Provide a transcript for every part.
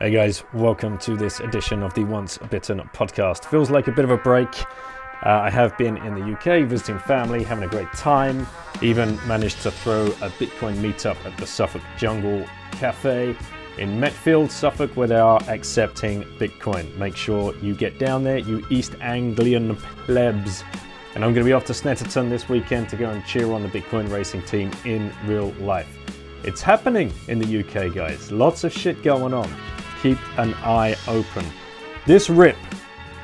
Hey guys, welcome to this edition of the Once Bitten podcast. Feels like a bit of a break. Uh, I have been in the UK visiting family, having a great time. Even managed to throw a Bitcoin meetup at the Suffolk Jungle Cafe in Metfield, Suffolk, where they are accepting Bitcoin. Make sure you get down there, you East Anglian plebs. And I'm going to be off to Snetterton this weekend to go and cheer on the Bitcoin racing team in real life. It's happening in the UK, guys. Lots of shit going on. Keep an eye open. This rip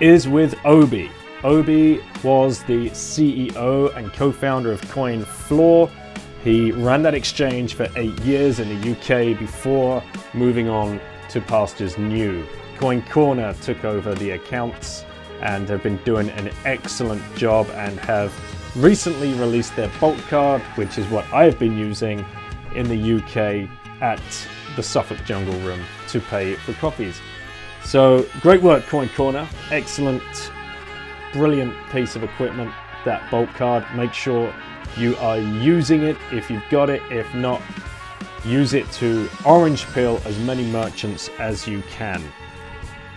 is with Obi. Obi was the CEO and co founder of CoinFloor. He ran that exchange for eight years in the UK before moving on to pastures new. Coin Corner took over the accounts and have been doing an excellent job and have recently released their Bolt card, which is what I've been using in the UK at the Suffolk Jungle Room to pay for coffees. So great work, Coin Corner. Excellent brilliant piece of equipment, that Bolt card. Make sure you are using it if you've got it. If not, use it to orange peel as many merchants as you can.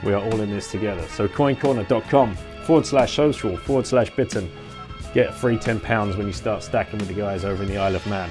We are all in this together. So coincorner.com forward slash social forward slash bitten. Get free £10 when you start stacking with the guys over in the Isle of Man.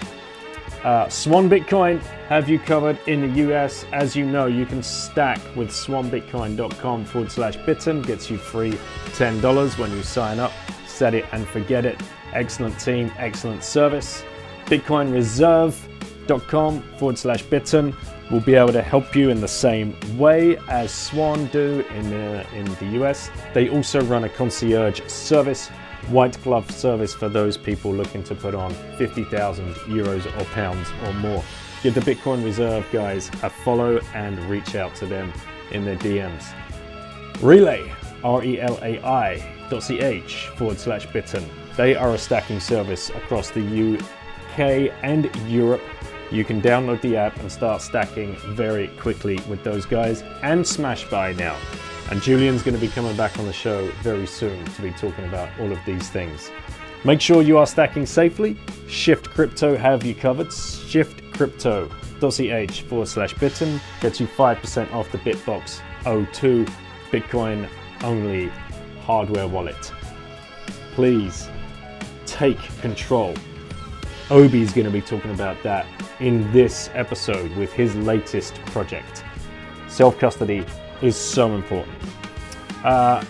Uh, Swan Bitcoin have you covered in the US. As you know, you can stack with swanbitcoin.com forward slash bitten. Gets you free $10 when you sign up. Set it and forget it. Excellent team, excellent service. BitcoinReserve.com forward slash bitten will be able to help you in the same way as Swan do in the, in the US. They also run a concierge service white glove service for those people looking to put on 50,000 euros or pounds or more. Give the Bitcoin Reserve guys a follow and reach out to them in their DMs. Relay, R E L A I dot ch forward slash bitten. They are a stacking service across the UK and Europe. You can download the app and start stacking very quickly with those guys and Smashbuy now. And Julian's going to be coming back on the show very soon to be talking about all of these things. Make sure you are stacking safely. Shift Crypto have you covered. Shiftcrypto.ch forward slash bitten gets you 5% off the Bitbox 02 Bitcoin only hardware wallet. Please take control. Obi's going to be talking about that in this episode with his latest project. Self custody is so important. Uh,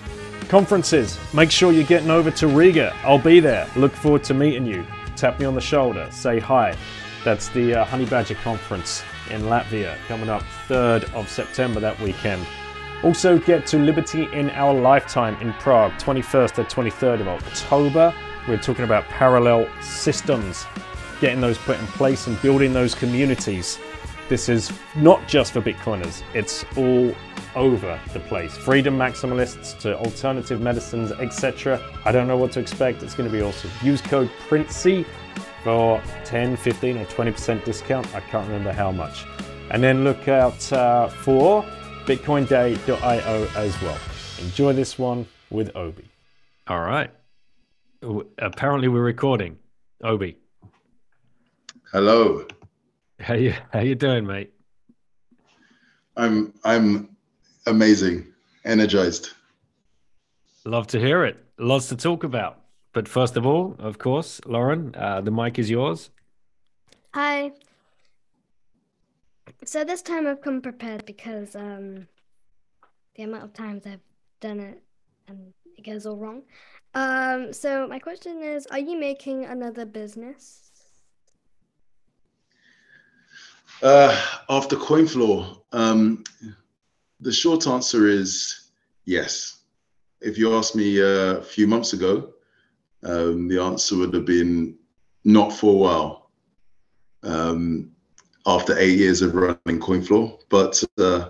conferences, make sure you're getting over to Riga. I'll be there. Look forward to meeting you. Tap me on the shoulder, say hi. That's the uh, Honey Badger Conference in Latvia coming up 3rd of September that weekend. Also, get to Liberty in Our Lifetime in Prague, 21st to 23rd of October. We're talking about parallel systems, getting those put in place and building those communities. This is not just for Bitcoiners, it's all over the place. Freedom maximalists to alternative medicines, etc. I don't know what to expect. It's going to be awesome. Use code PRINCY for 10, 15, or 20% discount. I can't remember how much. And then look out uh, for bitcoinday.io as well. Enjoy this one with Obi. All right. Apparently, we're recording. Obi. Hello. How you how you doing, mate? I'm I'm amazing, energized. Love to hear it. Lots to talk about. But first of all, of course, Lauren, uh, the mic is yours. Hi. So this time I've come prepared because um, the amount of times I've done it and it goes all wrong. Um, so my question is, are you making another business? Uh, after CoinFloor, um, the short answer is yes. If you asked me uh, a few months ago, um, the answer would have been not for a while. Um, after eight years of running CoinFloor, but uh,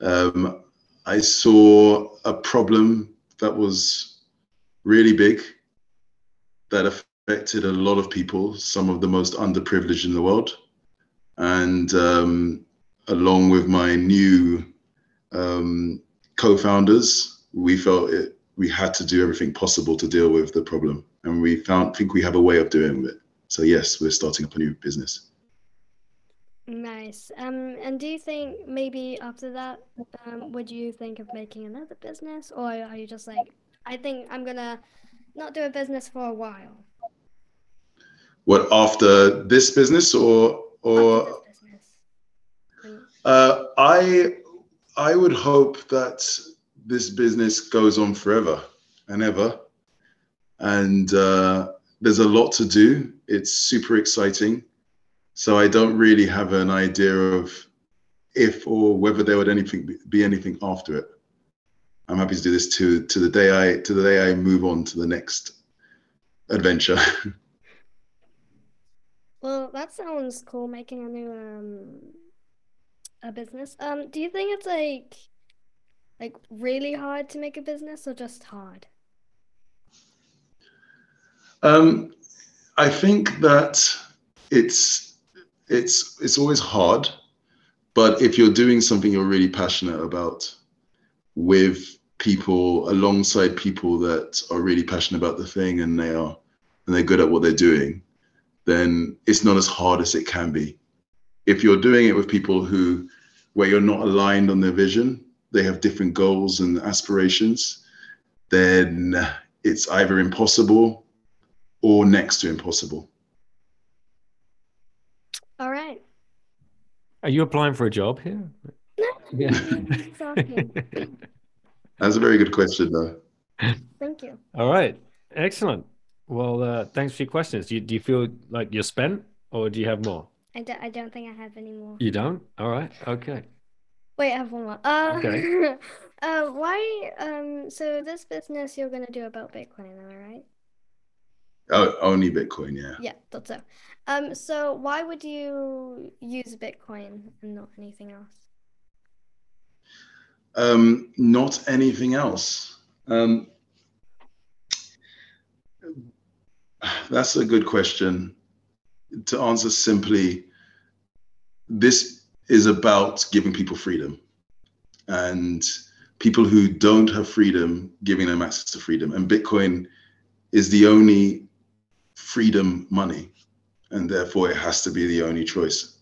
um, I saw a problem that was really big that affected a lot of people, some of the most underprivileged in the world. And um, along with my new um, co-founders, we felt it, we had to do everything possible to deal with the problem, and we found think we have a way of doing it. So yes, we're starting up a new business. Nice. Um, and do you think maybe after that, um, would you think of making another business, or are you just like, I think I'm gonna not do a business for a while? What after this business or or? After this business. When- Uh, I I would hope that this business goes on forever and ever, and uh, there's a lot to do. It's super exciting, so I don't really have an idea of if or whether there would anything be- be anything after it. I'm happy to do this to to the day I to the day I move on to the next adventure. Well, that sounds cool, making a new um a business. Um, do you think it's like like really hard to make a business or just hard? Um, I think that it's it's it's always hard, but if you're doing something you're really passionate about with people alongside people that are really passionate about the thing and they are and they're good at what they're doing, then it's not as hard as it can be. If you're doing it with people who where you're not aligned on their vision, they have different goals and aspirations, then it's either impossible or next to impossible. All right. Are you applying for a job here? Yeah. Exactly. That's a very good question, though. Thank you. All right. Excellent. Well, uh, thanks for your questions. Do you, do you feel like you're spent or do you have more? I don't, I don't think I have any more. You don't? All right. Okay. Wait, I have one more. Uh, Okay. uh, why, um, so this business you're gonna do about Bitcoin, am I right? Oh, only Bitcoin, yeah. Yeah, thought so. Um, so why would you use Bitcoin and not anything else? Um, not anything else. Um, that's a good question. To answer simply, this is about giving people freedom and people who don't have freedom, giving them access to freedom. And Bitcoin is the only freedom money, and therefore it has to be the only choice.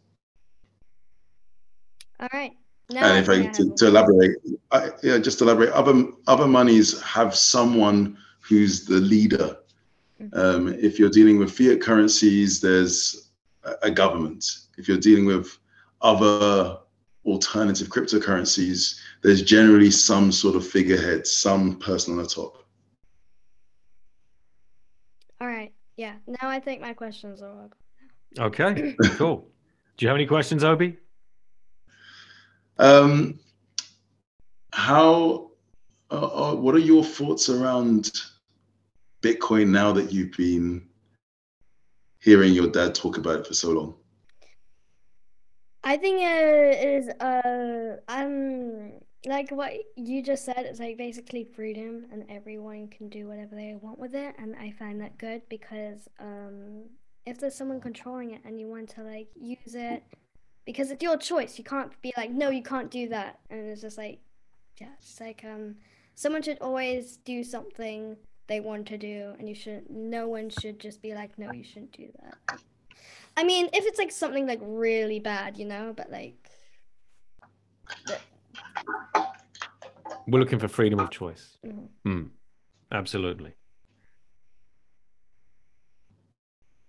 All right. Now and if I to, to elaborate, I, yeah, just elaborate, other other monies have someone who's the leader. Mhm. Um, if you're dealing with fiat currencies, there's a, a government. If you're dealing with other alternative cryptocurrencies, there's generally some sort of figurehead, some person on the top. All right. Yeah. Now I think my questions are all. Okay. Cool. Do you have any questions, Obi? Um, how? Uh, uh, what are your thoughts around Bitcoin now that you've been hearing your dad talk about it for so long? I think it is uh um like what you just said, it's like basically freedom and everyone can do whatever they want with it and I find that good because um if there's someone controlling it and you want to like use it because it's your choice, you can't be like, no, you can't do that and it's just like yeah, it's like um someone should always do something they want to do and you should no one should just be like, no, you shouldn't do that. I mean, if it's like something like really bad, you know, but like, We're looking for freedom of choice. mhm. Hmm. Absolutely.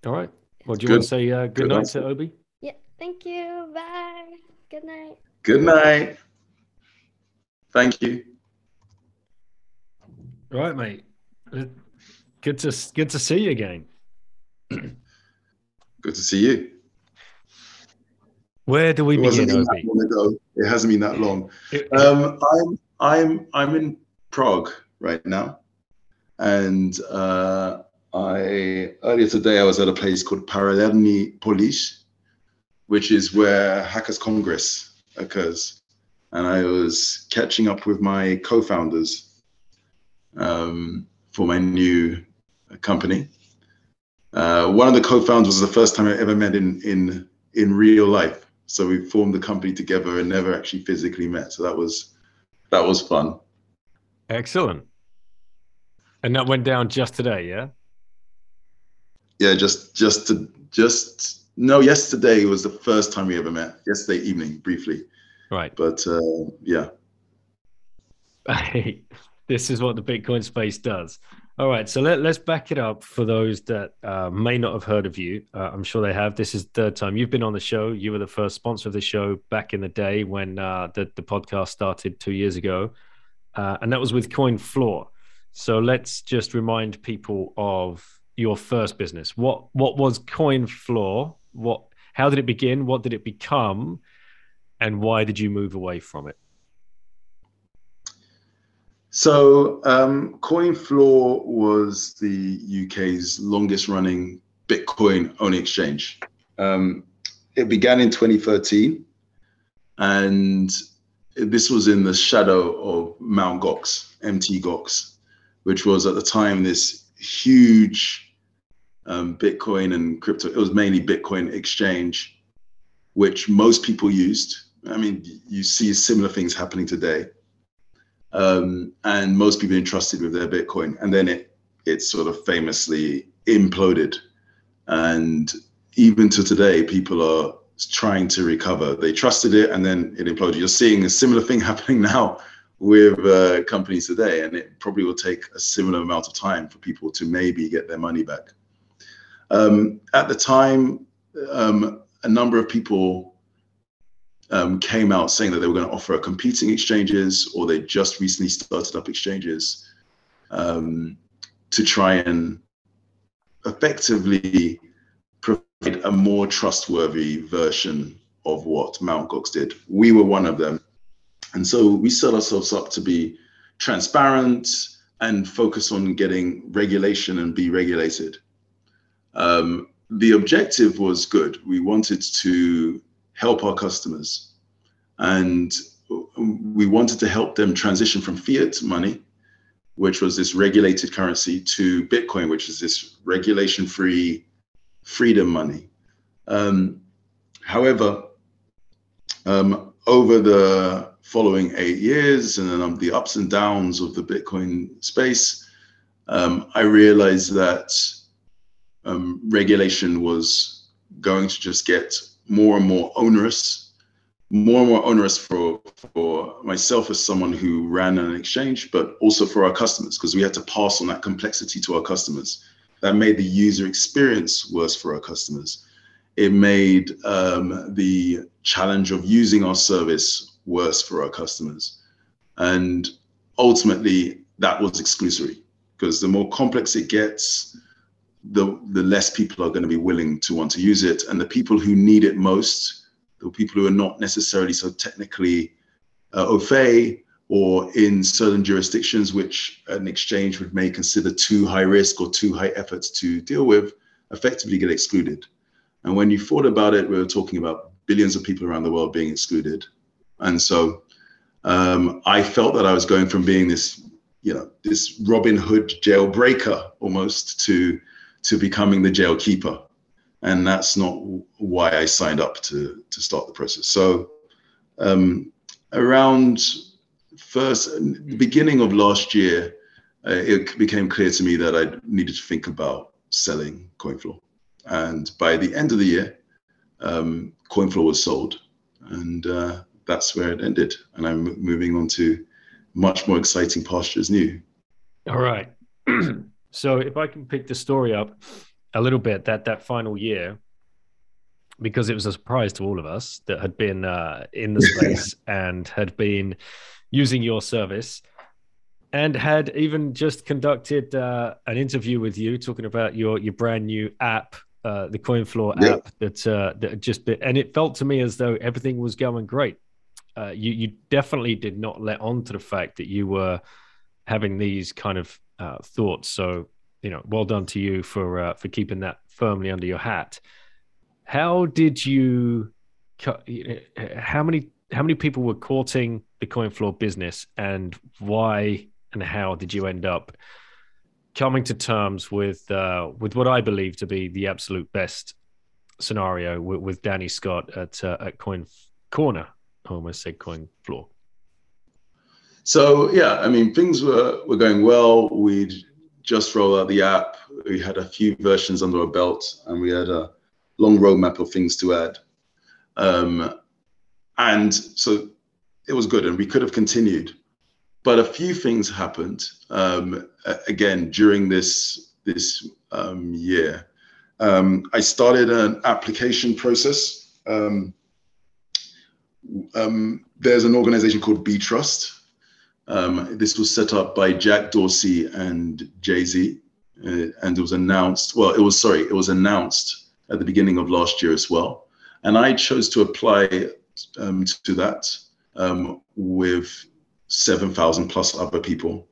All right. Well, do you want to say uh, good Good night answer. to Obi? yeah, thank you. Bye. Good night. Good night. Thank you. All right, mate. Good to good to see you again. Good to see you. Where do we It begin, that long ago. It hasn't been that long. Um, I'm I'm I'm in Prague right now, and uh, I earlier today I was at a place called Paralelní Polis, which is where Hackers Congress occurs, and I was catching up with my co-founders um, for my new company. Uh, one of the co-founders was the first time I ever met in in in real life. So we formed the company together and never actually physically met. So that was that was fun. Excellent. And that went down just today, yeah? Yeah, just just to just no, yesterday was the first time we ever met. Yesterday evening, briefly. Right. But uh, yeah. this is what the Bitcoin space does. All right, so let, us back it up for those that uh, may not have heard of you. Uh, I'm sure they have. This is the third time you've been on the show. You were the first sponsor of the show back in the day when uh, the, the podcast started two years ago, uh, and that was with CoinFloor. So let's just remind people of your first business. What what was CoinFloor? What how did it begin? What did it become? And why did you move away from it? So, um, CoinFloor was the UK's longest running Bitcoin only exchange. Um, it began in 2013, and this was in the shadow of Mt. Gox, MT Gox, which was at the time this huge um, Bitcoin and crypto. It was mainly Bitcoin exchange, which most people used. I mean, you see similar things happening today um, and most people entrusted with their Bitcoin, and then it it sort of famously imploded, and even to today, people are trying to recover. They trusted it, and then it imploded. You're seeing a similar thing happening now with uh, companies today, and it probably will take a similar amount of time for people to maybe get their money back. Um, at the time, um, a number of people um, came out saying that they were going to offer competing exchanges or they just recently started up exchanges um, to try and effectively provide a more trustworthy version of what Mt. Gox did. We were one of them. And so we set ourselves up to be transparent and focus on getting regulation and be regulated. Um, the objective was good. We wanted to help our customers. And we wanted to help them transition from fiat money, which was this regulated currency, to Bitcoin, which is this regulation free freedom money. Um, however, um, over the following eight years and the ups and downs of the Bitcoin space, um, I realized that um, regulation was going to just get more and more onerous, more and more onerous for for myself as someone who ran an exchange, but also for our customers because we had to pass on that complexity to our customers. That made the user experience worse for our customers. It made um, the challenge of using our service worse for our customers, and ultimately that was exclusory because the more complex it gets, the the less people are going to be willing to want to use it. And the people who need it most the people who are not necessarily so technically uh, au fait or in certain jurisdictions which an exchange would may consider too high risk or too high efforts to deal with effectively get excluded. And when you thought about it we were talking about billions of people around the world being excluded. And so um, i felt that i was going from being this you know this robin hood jailbreaker almost to to becoming the jail keeper. And that's not why I signed up to, to start the process. So um, around first, the beginning of last year, uh, it became clear to me that I needed to think about selling CoinFloor. And by the end of the year, um, CoinFloor was sold. And uh, that's where it ended. And I'm moving on to much more exciting pastures new. All right. So if I can pick the story up a little bit, that that final year, because it was a surprise to all of us that had been uh, in the space and had been using your service and had even just conducted uh, an interview with you talking about your your brand new app uh, the CoinFloor yep. app that uh, that just been, and it felt to me as though everything was going great. Uh, you you definitely did not let on to the fact that you were having these kind of uh, thoughts. So you know, well done to you for uh, for keeping that firmly under your hat. How did you? How many how many people were courting the coin floor business, and why and how did you end up coming to terms with uh, with what I believe to be the absolute best scenario with, with Danny Scott at uh, at Coin Corner? I almost said Coin Floor. So yeah, I mean things were were going well. We'd just rolled out the app. We had a few versions under our belt, and we had a long roadmap of things to add. Um, and so it was good, and we could have continued. But a few things happened um, again during this this um, year. Um, I started an application process. Um, um, there's an organization called Btrust. Um, this was set up by Jack Dorsey and Jay Z, uh, and it was announced. Well, it was sorry, it was announced at the beginning of last year as well. And I chose to apply um, to that um, with 7,000 plus other people.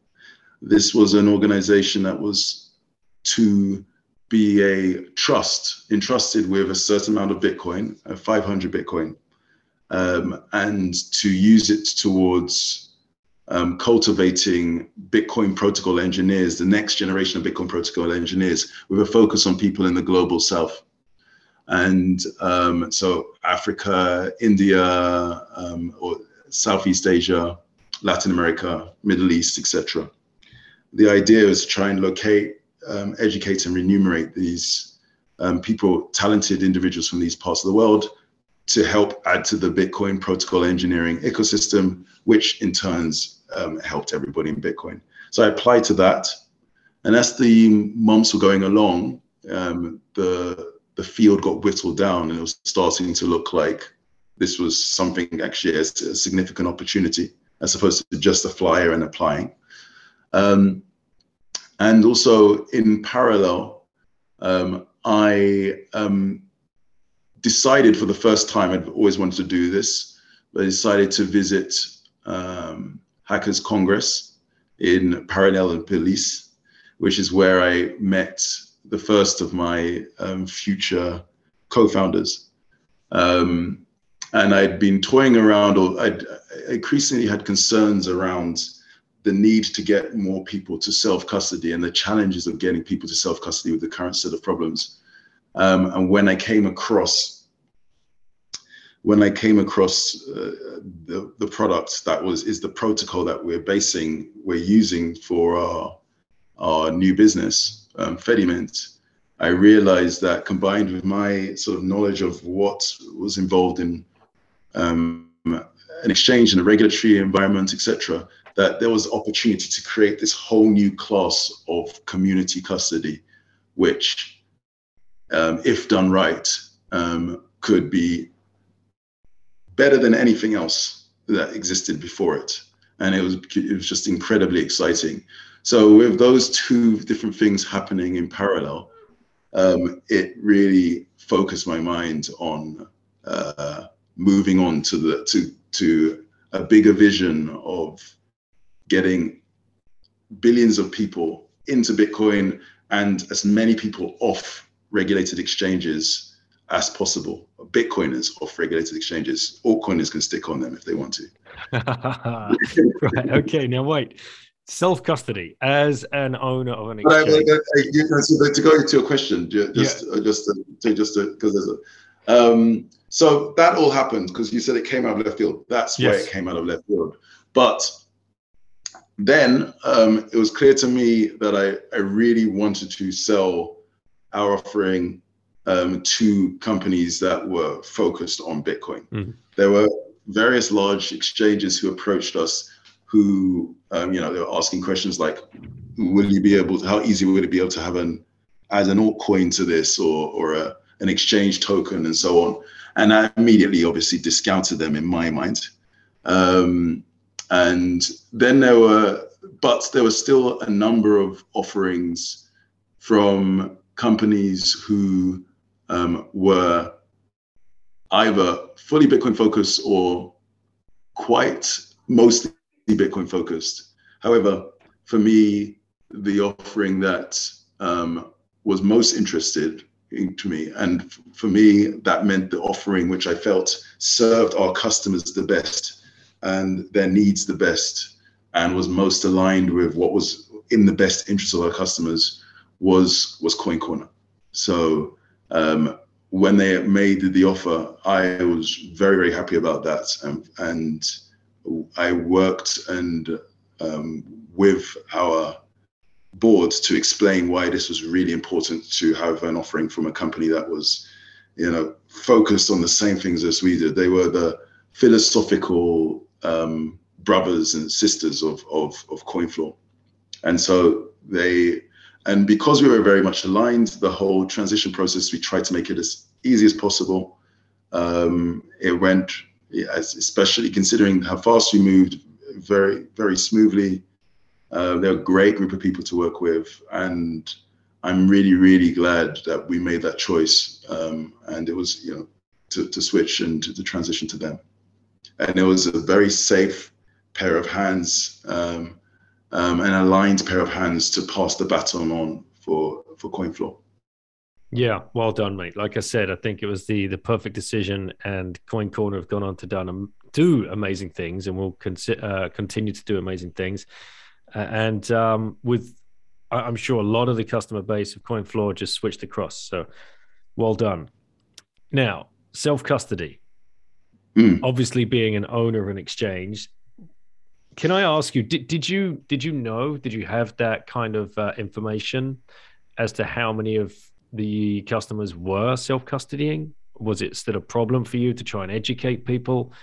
This was an organization that was to be a trust entrusted with a certain amount of Bitcoin, uh, 500 Bitcoin, um, and to use it towards um, cultivating Bitcoin protocol engineers, the next generation of Bitcoin protocol engineers, with a focus on people in the global south. And um, so Africa, India, um, or Southeast Asia, Latin America, Middle East, etc. The idea is to try and locate, um, educate, and remunerate these um, people, talented individuals from these parts of the world to help add to the Bitcoin protocol engineering ecosystem, which in turns um, helped everybody in Bitcoin. So I applied to that. And as the months were going along, um, the, the field got whittled down and it was starting to look like this was something actually a, a significant opportunity as opposed to just a flyer and applying. Um, and also in parallel, um, I um, decided for the first time, I'd always wanted to do this, but I decided to visit um, Hackers Congress in Paralelní Polis, which is where I met the first of my um, future co-founders. Um, and I'd been toying around, or I'd increasingly had concerns around the need to get more people to self-custody and the challenges of getting people to self-custody with the current set of problems. Um, and when I came across when I came across uh, the, the product that was is the protocol that we're basing we're using for our our new business um, Fedimint, I realized that combined with my sort of knowledge of what was involved in um, an exchange in a regulatory environment, etc., that there was opportunity to create this whole new class of community custody, which, um, if done right, um, could be better than anything else that existed before it. And it was it was just incredibly exciting. So with those two different things happening in parallel, um, it really focused my mind on uh, moving on to the to to a bigger vision of getting billions of people into Bitcoin and as many people off regulated exchanges as possible. Bitcoiners off regulated exchanges. Altcoiners can stick on them if they want to. right. Okay. Now wait. Self custody as an owner of an exchange. But I, I, you so to go to your question, just yeah. uh, just to, just because there's a. Um, so that all happened because you said it came out of left field. That's yes. where it came out of left field. But then um, it was clear to me that I, I really wanted to sell our offering um, to companies that were focused on Bitcoin. Mm-hmm. There were various large exchanges who approached us who, um, you know, they were asking questions like, will you be able to, how easy would it be able to have an, add an altcoin to this or, or a, an exchange token and so on. And I immediately obviously discounted them in my mind. Um, and then there were, but there was still a number of offerings from companies who um, were either fully Bitcoin focused or quite mostly Bitcoin focused. However, for me, the offering that um, was most interested to me. And for me, that meant the offering which I felt served our customers the best and their needs the best and was most aligned with what was in the best interest of our customers was was Coin Corner. So um, when they made the offer, I was very very happy about that, um, and I worked and um, with our board to explain why this was really important to have an offering from a company that was, you know, focused on the same things as we did. They were the philosophical um, brothers and sisters of of, of CoinFloor, and so they and because we were very much aligned, the whole transition process we tried to make it as easy as possible. Um, it went, especially considering how fast we moved, very very smoothly. Uh, they're a great group of people to work with, and I'm really, really glad that we made that choice. Um, and it was, you know, to, to switch and to, to, transition to them. And it was a very safe pair of hands, um, um, an aligned pair of hands to pass the baton on for for CoinFloor. Yeah, well done, mate. Like I said, I think it was the the perfect decision, and Coin Corner have gone on to done, do amazing things, and will con- uh, continue to do amazing things and um, with I'm sure a lot of the customer base of CoinFloor just switched across. So well done. Now, self custody. Mm. Obviously, being an owner of an exchange, can I ask you? Did, did you did you know? Did you have that kind of uh, information as to how many of the customers were self custodying? Was it still a problem for you to try and educate people?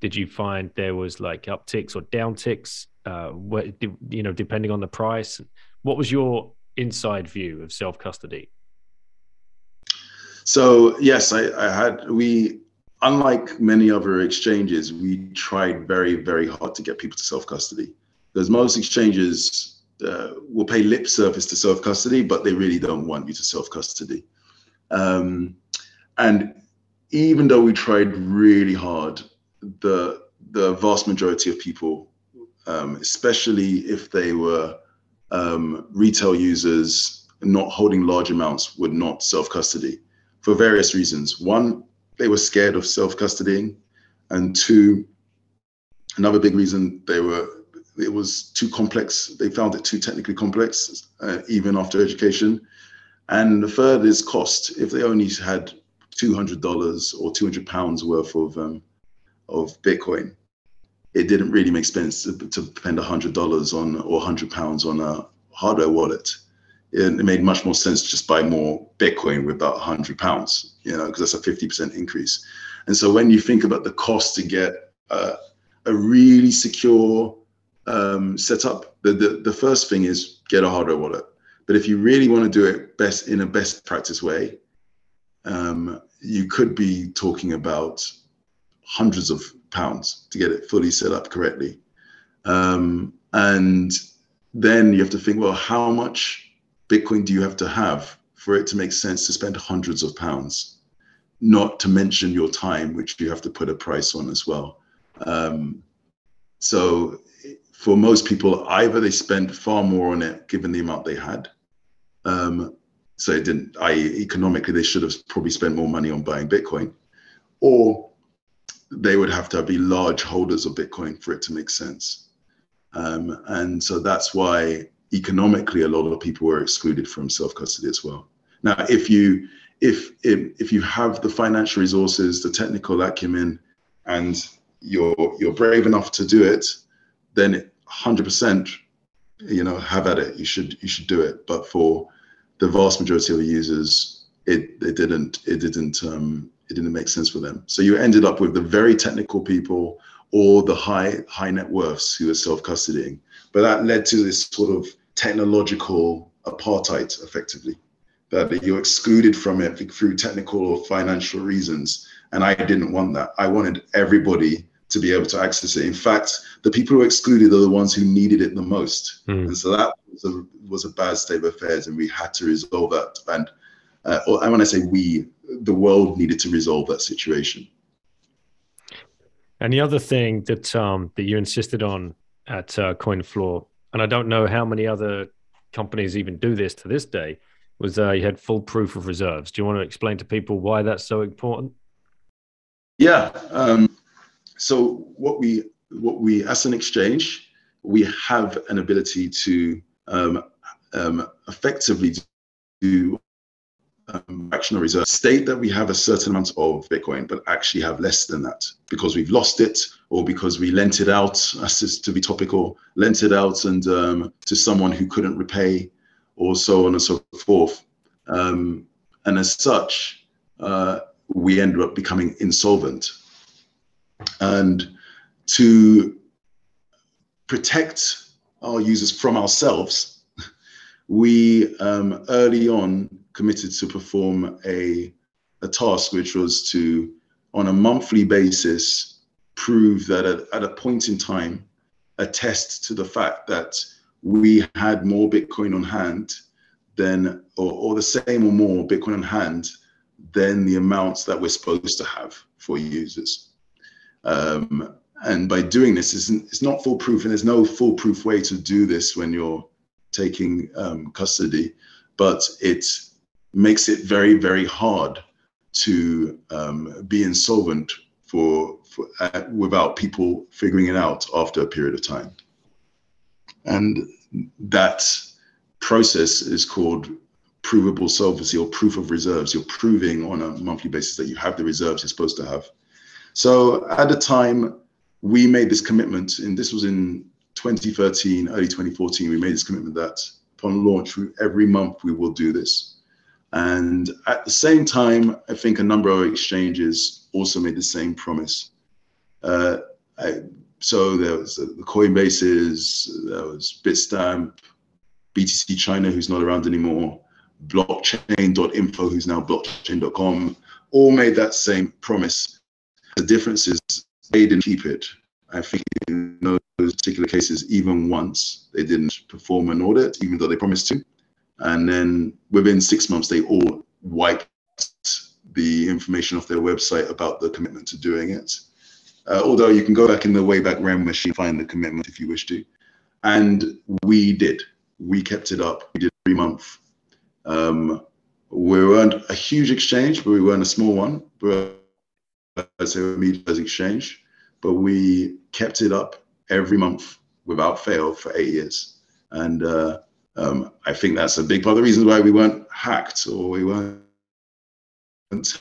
Did you find there was like upticks or downticks? uh, what, you know, depending on the price. What was your inside view of self custody? So yes, I, I, had we unlike many other exchanges, we tried very very hard to get people to self custody because most exchanges uh, will pay lip service to self custody, but they really don't want you to self custody. Um, and even though we tried really hard, the the vast majority of people um, especially if they were um, retail users not holding large amounts would not self custody for various reasons. One, they were scared of self custodying, and two, another big reason they were it was too complex. They found it too technically complex, uh, even after education. And the third is cost. If they only had two hundred dollars or two hundred pounds worth of um, of Bitcoin, it didn't really make sense to, to spend $100 on or 100 pounds on a hardware wallet. It, made much more sense to just buy more Bitcoin with about 100 pounds, you know, because that's a 50% increase. And so when you think about the cost to get uh, a really secure um, setup, the, the, the first thing is get a hardware wallet. But if you really want to do it best in a best practice way, um, you could be talking about hundreds of pounds to get it fully set up correctly. Um, and then you have to think, well, how much Bitcoin do you have to have for it to make sense to spend hundreds of pounds? Not to mention your time, which you have to put a price on as well. Um, so for most people, either they spent far more on it given the amount they had. Um, so it didn't, i.e., economically, they should have probably spent more money on buying Bitcoin, or they would have to be large holders of Bitcoin for it to make sense. Um, and so that's why economically a lot of people were excluded from self-custody as well. Now, if you if, if if you have the financial resources, the technical acumen, and you're you're brave enough to do it, then 100%, you know, have at it. You should you should do it. But for the vast majority of the users, it it didn't it didn't um, it didn't make sense for them. So you ended up with the very technical people or the high high net worths who were self-custodying. But that led to this sort of technological apartheid, effectively, that you're excluded from it through technical or financial reasons. And I didn't want that. I wanted everybody to be able to access it. In fact, the people who were excluded are the ones who needed it the most. Mm. And so that was a, was a bad state of affairs, and we had to resolve that. And uh, and when I say we, the world needed to resolve that situation. And the other thing that um, that you insisted on at uh, CoinFloor, and I don't know how many other companies even do this to this day, was uh, you had full proof of reserves. Do you want to explain to people why that's so important? Yeah. Um, so what we what we as an exchange we have an ability to um, um, effectively do um, fractional reserve state that we have a certain amount of Bitcoin, but actually have less than that because we've lost it or because we lent it out, to be topical, lent it out and um, to someone who couldn't repay, or so on and so forth. Um, and as such, uh, we end up becoming insolvent. And to protect our users from ourselves, we um, early on committed to perform a, a task which was to, on a monthly basis, prove that at, at a point in time, attest to the fact that we had more Bitcoin on hand than, or, or the same or more Bitcoin on hand than the amounts that we're supposed to have for users. Um, and by doing this, it's, it's not foolproof, and there's no foolproof way to do this when you're taking um, custody, but it makes it very, very hard to um, be insolvent for, for uh, without people figuring it out after a period of time. And that process is called provable solvency or proof of reserves. You're proving on a monthly basis that you have the reserves you're supposed to have. So at the time, we made this commitment, and this was in 2013, early 2014, we made this commitment that upon launch, every month we will do this. And at the same time, I think a number of exchanges also made the same promise. Uh, I, so there was the Coinbases, there was Bitstamp, BTC China, who's not around anymore, blockchain.info, who's now blockchain.com, all made that same promise. The difference is they didn't keep it. I think in those particular cases, even once they didn't perform an audit, even though they promised to. And then within six months, they all wiped the information off their website about the commitment to doing it. Uh, although you can go back in the Wayback RAM machine, find the commitment if you wish to. And we did. We kept it up. We did three month. Um, we weren't a huge exchange, but we weren't a small one. But as a medium exchange, but we kept it up every month without fail for eight years. And uh, um, I think that's a big part of the reasons why we weren't hacked or we weren't it,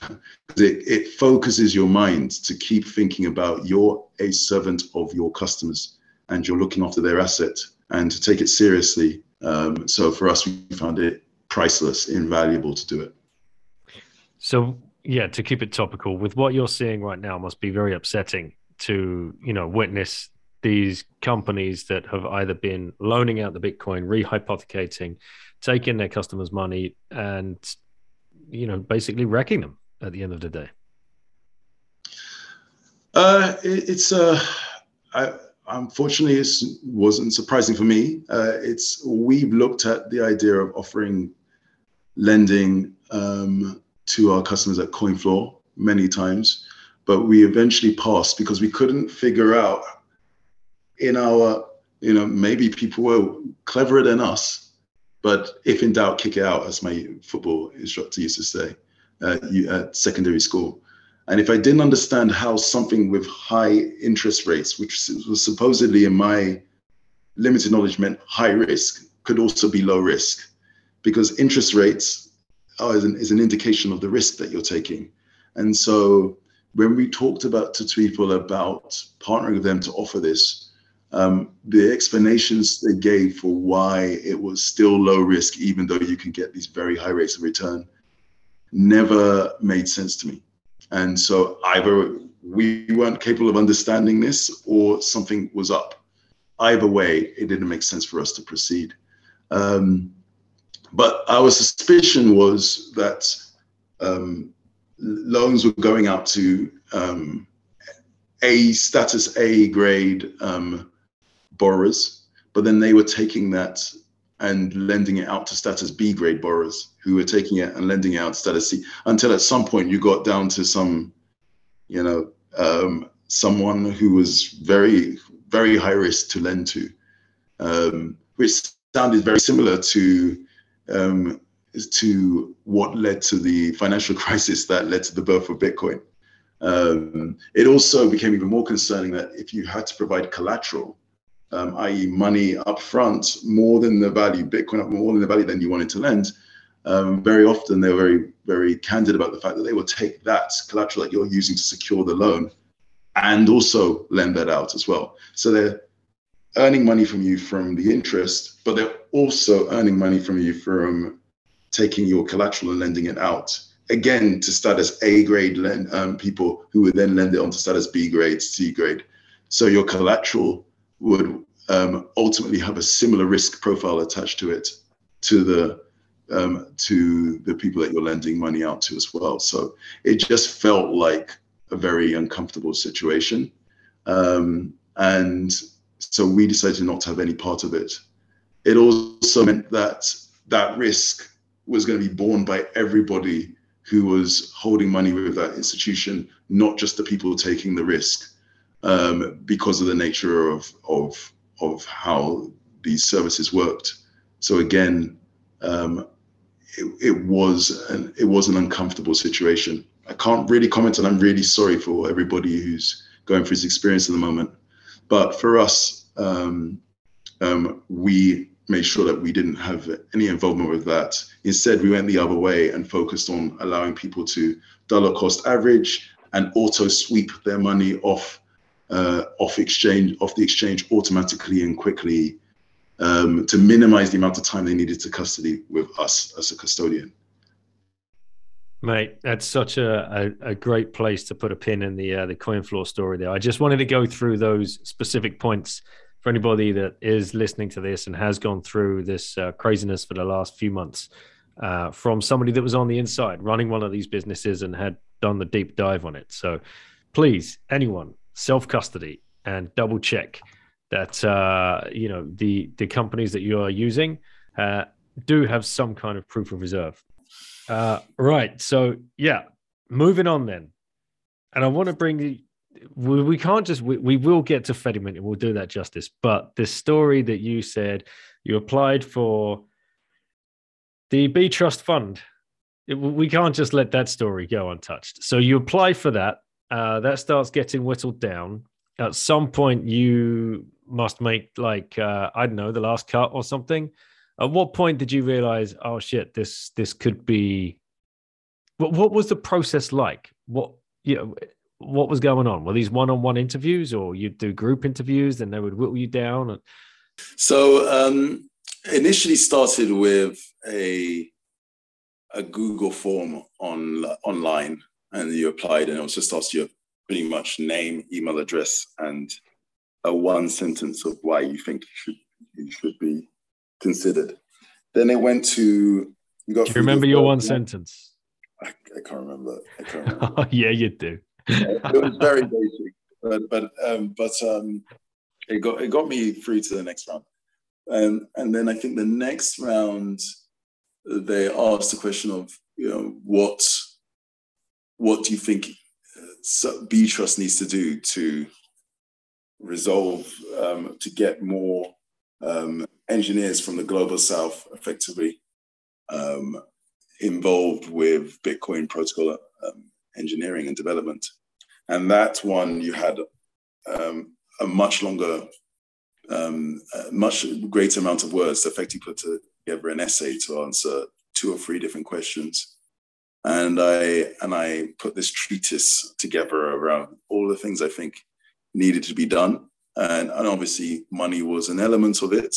it focuses your mind to keep thinking about you're a servant of your customers and you're looking after their asset and to take it seriously. Um, so for us, we found it priceless, invaluable to do it. So yeah, to keep it topical, with what you're seeing right now, must be very upsetting to you know witness these companies that have either been loaning out the Bitcoin, rehypothecating, taking their customers' money, and you know, basically wrecking them at the end of the day? Uh, it, it's uh, I, unfortunately it wasn't surprising for me. Uh, it's we've looked at the idea of offering lending um, to our customers at CoinFloor many times, but we eventually passed because we couldn't figure out in our you know maybe people were cleverer than us but if in doubt, kick it out, as my football instructor used to say uh, at secondary school. And if I didn't understand how something with high interest rates, which was supposedly in my limited knowledge meant high risk, could also be low risk, because interest rates are, is, an, is an indication of the risk that you're taking. And so when we talked about to people about partnering with them to offer this, um, the explanations they gave for why it was still low risk, even though you can get these very high rates of return, never made sense to me. And so either we weren't capable of understanding this or something was up. Either way, it didn't make sense for us to proceed. Um, but our suspicion was that um, loans were going out to um, a status A grade um, borrowers, but then they were taking that and lending it out to status B grade borrowers who were taking it and lending out status C until at some point you got down to some, you know, um, someone who was very, very high risk to lend to, um, which sounded very similar to um, to what led to the financial crisis that led to the birth of Bitcoin. Um, it also became even more concerning that if you had to provide collateral, um, i.e., money upfront, more than the value, Bitcoin up more than the value than you wanted to lend, um, very often they're very, very candid about the fact that they will take that collateral that you're using to secure the loan and also lend that out as well. So they're earning money from you from the interest, but they're also earning money from you from taking your collateral and lending it out again to status A grade lend, um, people who would then lend it on to status B grade, C grade. So your collateral would um, ultimately have a similar risk profile attached to it to the um, to the people that you're lending money out to as well. So it just felt like a very uncomfortable situation, um, and so we decided not to have any part of it. It also meant that that risk was going to be borne by everybody who was holding money with that institution, not just the people taking the risk, um, because of the nature of of of how these services worked. So again, um, it, it was an it was an uncomfortable situation. I can't really comment, and I'm really sorry for everybody who's going through this experience at the moment. But for us, um, um we made sure that we didn't have any involvement with that. Instead, we went the other way and focused on allowing people to dollar cost average and auto sweep their money off uh, off exchange off the exchange automatically and quickly um, to minimize the amount of time they needed to custody with us as a custodian. Mate, that's such a, a, a, great place to put a pin in the uh, the CoinFloor story there. I just wanted to go through those specific points for anybody that is listening to this and has gone through this uh, craziness for the last few months uh, from somebody that was on the inside running one of these businesses and had done the deep dive on it. So please, anyone, self custody and double check that uh, you know the the companies that you are using uh, do have some kind of proof of reserve. Uh, right. So yeah, moving on then, and I want to bring we, we can't just we, will get to Fedimint and we'll do that justice. But the story that you said you applied for the Btrust Fund, we can't just let that story go untouched. So you apply for that. Uh, that starts getting whittled down. At some point, you must make like uh, I don't know the last cut or something. At what point did you realize, oh shit, this this could be? What what was the process like? What you know, what was going on? Were these one-on-one interviews, or you'd do group interviews, and they would whittle you down? So um, initially started with a a Google form on online, and you applied, and it was just asked you pretty much name, email address, and a one sentence of why you think you should you should be considered. Then it went to. You got Do you remember your one sentence? I, I, can't remember. I can't remember. yeah, you do it was very basic, but but um, but um, it got it got me through to the next round, and and then I think the next round they asked the question of you know what what do you think uh, Btrust needs to do to resolve um, to get more um, engineers from the global south effectively um, involved with Bitcoin protocol um, engineering and development. And that one, you had um, a much longer, um, much greater amount of words to effectively put together an essay to answer two or three different questions. And I and I put this treatise together around all the things I think needed to be done. And, and obviously money was an element of it,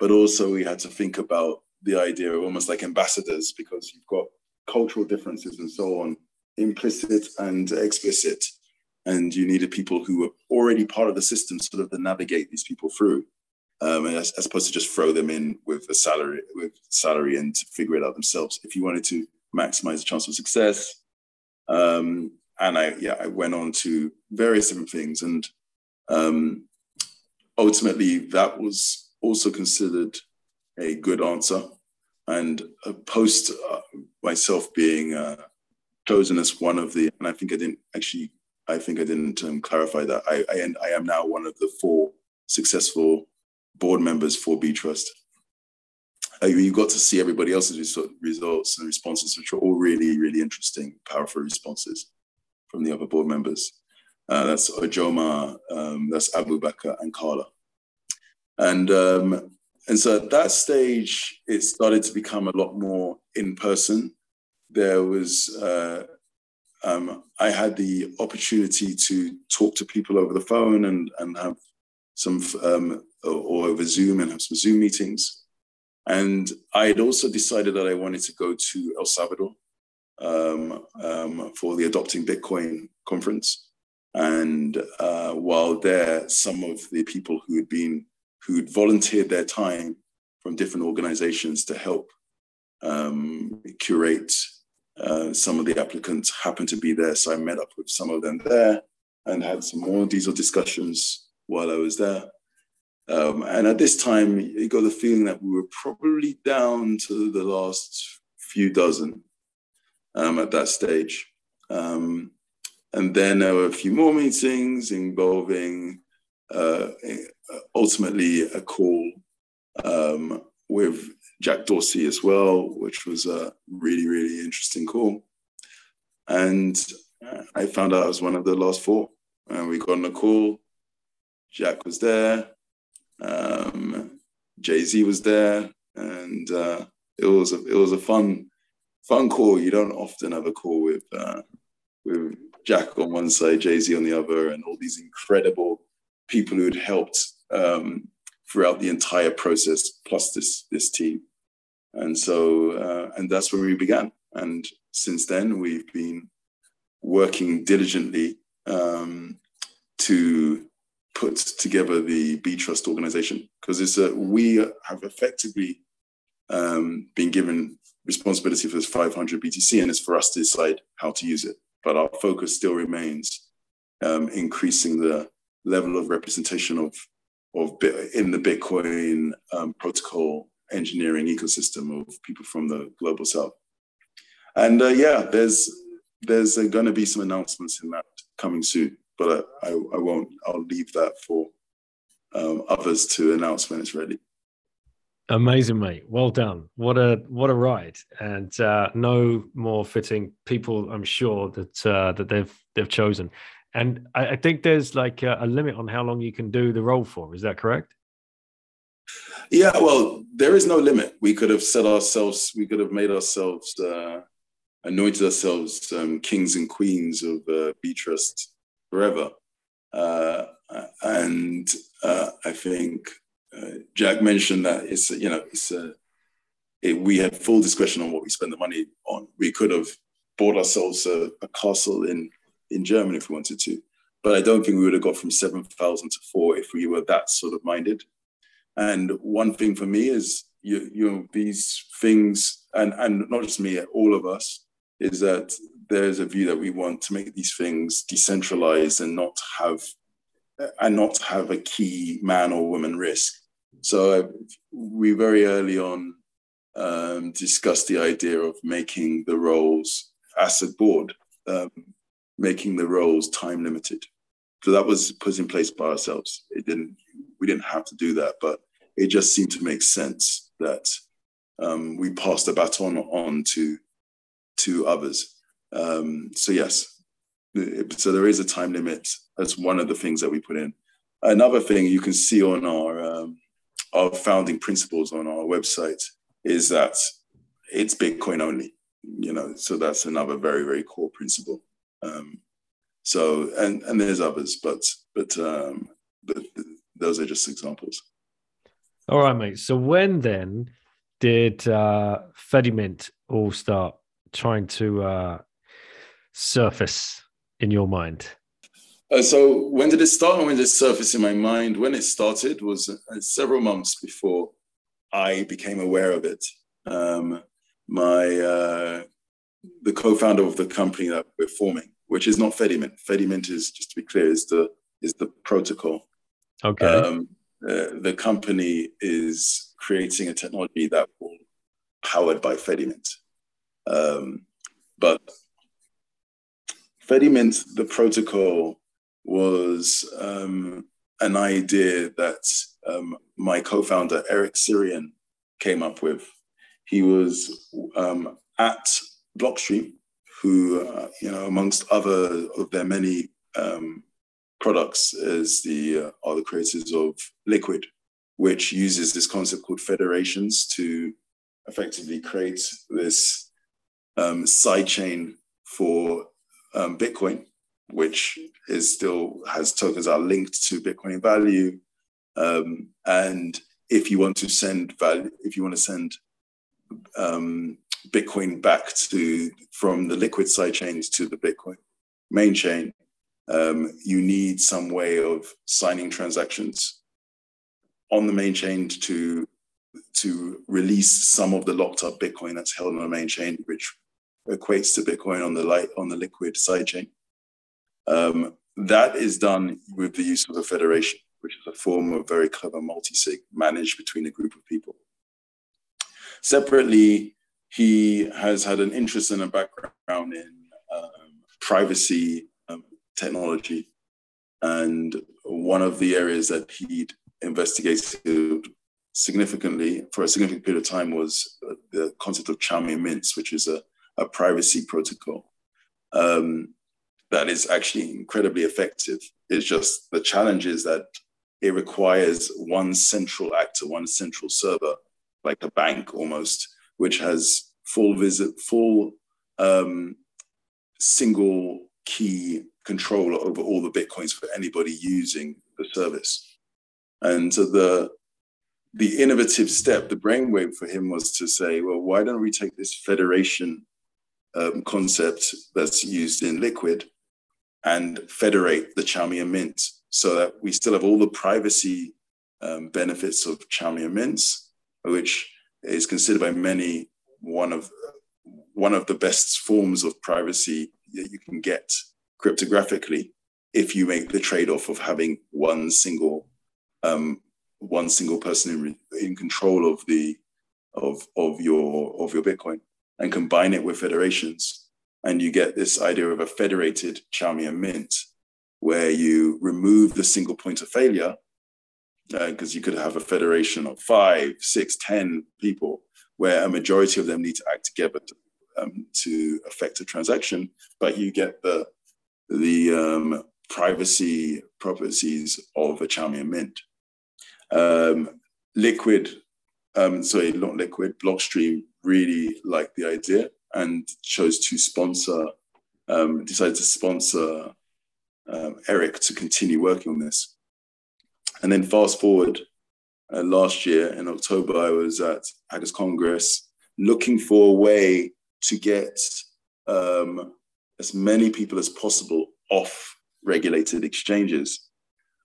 but also we had to think about the idea of almost like ambassadors because you've got cultural differences and so on implicit and explicit. And you needed people who were already part of the system sort of to navigate these people through. Um, as, as, opposed to just throw them in with a salary with salary and figure it out themselves. If you wanted to maximize the chance of success, um, and I yeah I went on to various different things, and um, ultimately that was also considered a good answer. And post uh, myself being uh, chosen as one of the, and I think I didn't actually, I think I didn't um, clarify that. I, I, I am now one of the four successful board members for Btrust. Uh, you got to see everybody else's results and responses, which were all really, really interesting, powerful responses from the other board members. Uh, that's Ojoma, um, that's Abubakar, and Carla. And um, and so at that stage, it started to become a lot more in person. There was uh, um, I had the opportunity to talk to people over the phone and and have some um, or over Zoom and have some Zoom meetings. And I had also decided that I wanted to go to El Salvador um, um, for the Adopting Bitcoin conference. And uh, while there, some of the people who had been who'd volunteered their time from different organizations to help um, curate uh, some of the applicants happened to be there. So I met up with some of them there and had some more diesel discussions while I was there. Um, and at this time, you got the feeling that we were probably down to the last few dozen um, at that stage. Um, and then there were a few more meetings involving uh, ultimately a call um, with Jack Dorsey as well, which was a really, really interesting call. And I found out I was one of the last four. And we got on a call. Jack was there. Um, Jay Z was there, and uh, it was a, it was a fun fun call. You don't often have a call with uh, with Jack on one side, Jay Z on the other, and all these incredible people who had helped um, throughout the entire process, plus this this team. And so, uh, and that's where we began. And since then, we've been working diligently um, to put together the Btrust organization because it's a, we have effectively um, been given responsibility for this 500 BTC, and it's for us to decide how to use it. But our focus still remains um, increasing the level of representation of of in the Bitcoin um, protocol engineering ecosystem of people from the global south. And uh, yeah, there's there's uh, going to be some announcements in that coming soon, but I, I, I won't. I'll leave that for um, others to announce when it's ready. Amazing, mate. Well done. What a what a ride, and uh, no more fitting people. I'm sure that uh, that they've they've chosen. And I, I think there's like a, a, limit on how long you can do the role for. Is that correct? Yeah, well, there is no limit. We could have set ourselves, we could have made ourselves, uh, anointed ourselves um, kings and queens of uh, Trust forever. Uh, and uh, I think uh, Jack mentioned that it's, you know, it's a, it, we had full discretion on what we spend the money on. We could have bought ourselves a, a castle in in Germany if we wanted to. But I don't think we would have got from 7,000 to four if we were that sort of minded. And one thing for me is, you, you know, these things, and, and not just me, all of us, is that there's a view that we want to make these things decentralized and not have and not have a key man or woman risk. So we very early on um, discussed the idea of making the roles as a board um, making the roles time limited. So that was put in place by ourselves. It didn't, we didn't have to do that, but it just seemed to make sense that um, we passed the baton on to to others. Um, so yes, so there is a time limit. That's one of the things that we put in. Another thing you can see on our um, our founding principles on our website is that it's Bitcoin only. You know, so that's another very very core principle. Um, so and and there's others, but but um, but those are just examples. All right, mate. So when then did uh, Fedimint all start trying to uh, surface in your mind? Uh, so when did it start when did it surface in my mind? When it started was uh, several months before I became aware of it. Um, my uh, the co-founder of the company that we're forming, which is not Fedimint. Fedimint is, just to be clear, is the is the protocol. Okay. Um, uh, the company is creating a technology that will powered by Fedimint. Um, but Fedimint, the protocol, was um, an idea that um, my co-founder Eric Sirion, came up with. He was um, at Blockstream, who, uh, you know, amongst other of their many um, products, is the uh, are the creators of Liquid, which uses this concept called federations to effectively create this um, sidechain for um, Bitcoin, which is still has tokens that are linked to Bitcoin value. Um, and if you want to send value, if you want to send um, Bitcoin back to from the liquid side chains to the Bitcoin main chain, um, you need some way of signing transactions on the main chain to to release some of the locked up Bitcoin that's held on the main chain, which equates to Bitcoin on the light on the liquid sidechain. Um, that is done with the use of a federation, which is a form of very clever multi-sig managed between a group of people. Separately, he has had an interest and a background in um, privacy um, technology. And one of the areas that he'd investigated significantly for a significant period of time was uh, the concept of Chaumian mints, which is a, a privacy protocol um, that is actually incredibly effective. It's just the challenge is that it requires one central actor, one central server, like a bank almost, which has full visit, full um, single key control over all the bitcoins for anybody using the service. And so the the innovative step, the brainwave for him was to say, well, why don't we take this federation um, concept that's used in Liquid and federate the Chaumian Mint so that we still have all the privacy um, benefits of Chaumian mints, which is considered by many one of one of the best forms of privacy that you can get cryptographically if you make the trade-off of having one single um, one single person in, in control of the of of your of your Bitcoin and combine it with federations, and you get this idea of a federated Chaumian mint, where you remove the single point of failure, because uh, you could have a federation of five, six, ten people, where a majority of them need to act together to, um, to affect a transaction, but you get the the um, privacy properties of a Chaumian mint. Um, liquid, um, sorry, not Liquid, Blockstream really liked the idea and chose to sponsor, um, decided to sponsor um, Eric to continue working on this. And then fast forward uh, last year in October, I was at Hackers Congress looking for a way to get um, as many people as possible off regulated exchanges.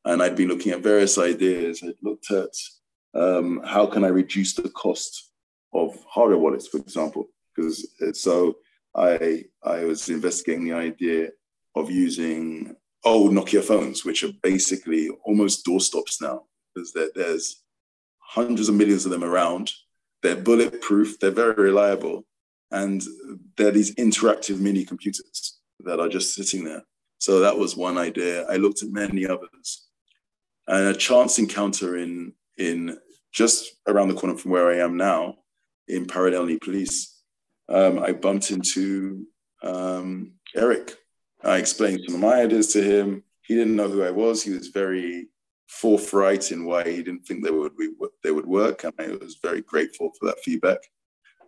And I'd been looking at various ideas. I'd looked at um, how can I reduce the cost of hardware wallets, for example. Because so I I was investigating the idea of using old Nokia phones, which are basically almost doorstops now, because there's hundreds of millions of them around. They're bulletproof. They're very reliable, and they're these interactive mini computers that are just sitting there. So that was one idea. I looked at many others and a chance encounter in in just around the corner from where I am now in Paralelní Polis. Um, I bumped into um, Eric. I explained some of my ideas to him. He didn't know who I was. He was very forthright in why he didn't think they would they would work, and I was very grateful for that feedback.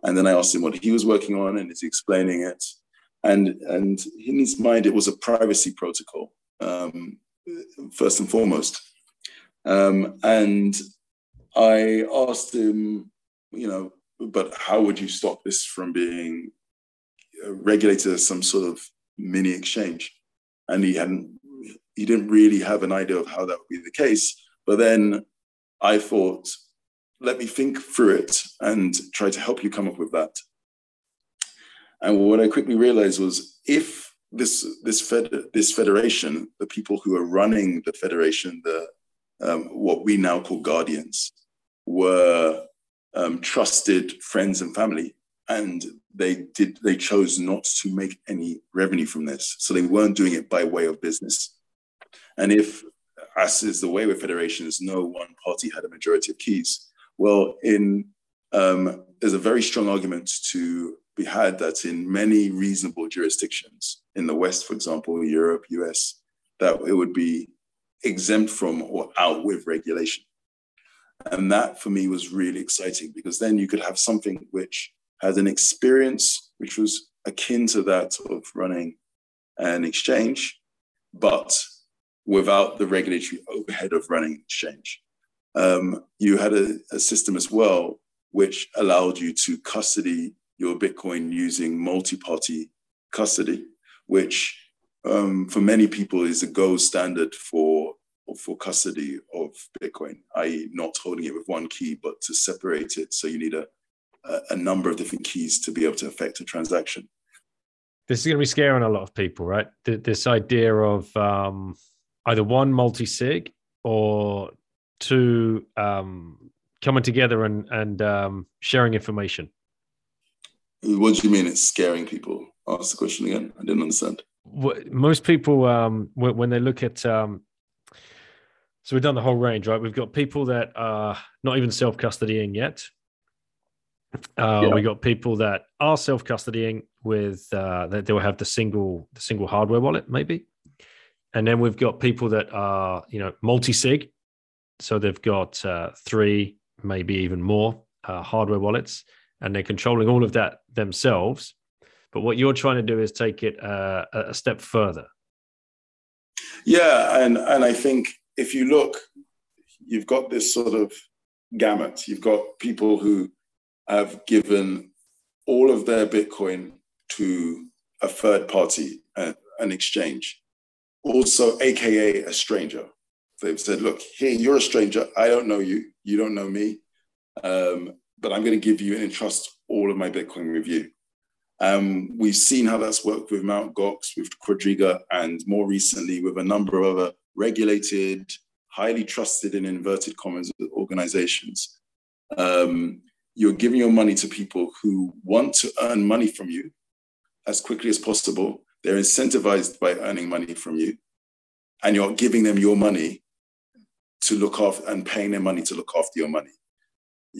And then I asked him what he was working on, and he's explaining it. And and in his mind, it was a privacy protocol um, first and foremost. Um, and I asked him, you know, but how would you stop this from being regulated as some sort of mini exchange? And he hadn't, he didn't really have an idea of how that would be the case. But then I thought, let me think through it and try to help you come up with that. And what I quickly realized was if this this fed, this federation, the people who are running the federation, the um, what we now call guardians, were um, trusted friends and family, and they did they chose not to make any revenue from this, so they weren't doing it by way of business. And if, as is the way with federations, no one party had a majority of keys. Well, in um, there's a very strong argument to be had that in many reasonable jurisdictions, in the West, for example, Europe, US, that it would be exempt from or out with regulation. And that for me was really exciting because then you could have something which had an experience which was akin to that of running an exchange, but without the regulatory overhead of running an exchange. Um, you had a, a system as well which allowed you to custody your Bitcoin using multi party custody, which um, for many people is a gold standard for, for custody of Bitcoin, i.e., not holding it with one key, but to separate it. So you need a, a number of different keys to be able to affect a transaction. This is going to be scaring a lot of people, right? This idea of um, either one multi sig or two um, coming together and and um, sharing information. What do you mean? It's scaring people. Ask the question again. I didn't understand. Most people, um, when they look at, um, so we've done the whole range, right? We've got people that are not even self custodying yet. Uh, yeah. We got people that are self custodying with uh, that they will have the single the single hardware wallet, maybe, and then we've got people that are you know multi sig, so they've got uh, three, maybe even more uh, hardware wallets, and they're controlling all of that themselves. But what you're trying to do is take it uh, a step further. Yeah, and and I think if you look, you've got this sort of gamut. You've got people who have given all of their Bitcoin to a third party, uh, an exchange, also AKA a stranger. They've said, look, here, you're a stranger. I don't know you. You don't know me. Um, but I'm going to give you and entrust all of my Bitcoin with you. Um, we've seen how that's worked with Mount Gox, with Quadriga, and more recently with a number of other regulated, highly trusted, in inverted commas, organizations. Um, you're giving your money to people who want to earn money from you as quickly as possible. They're incentivized by earning money from you, and you're giving them your money to look after and paying them money to look after your money.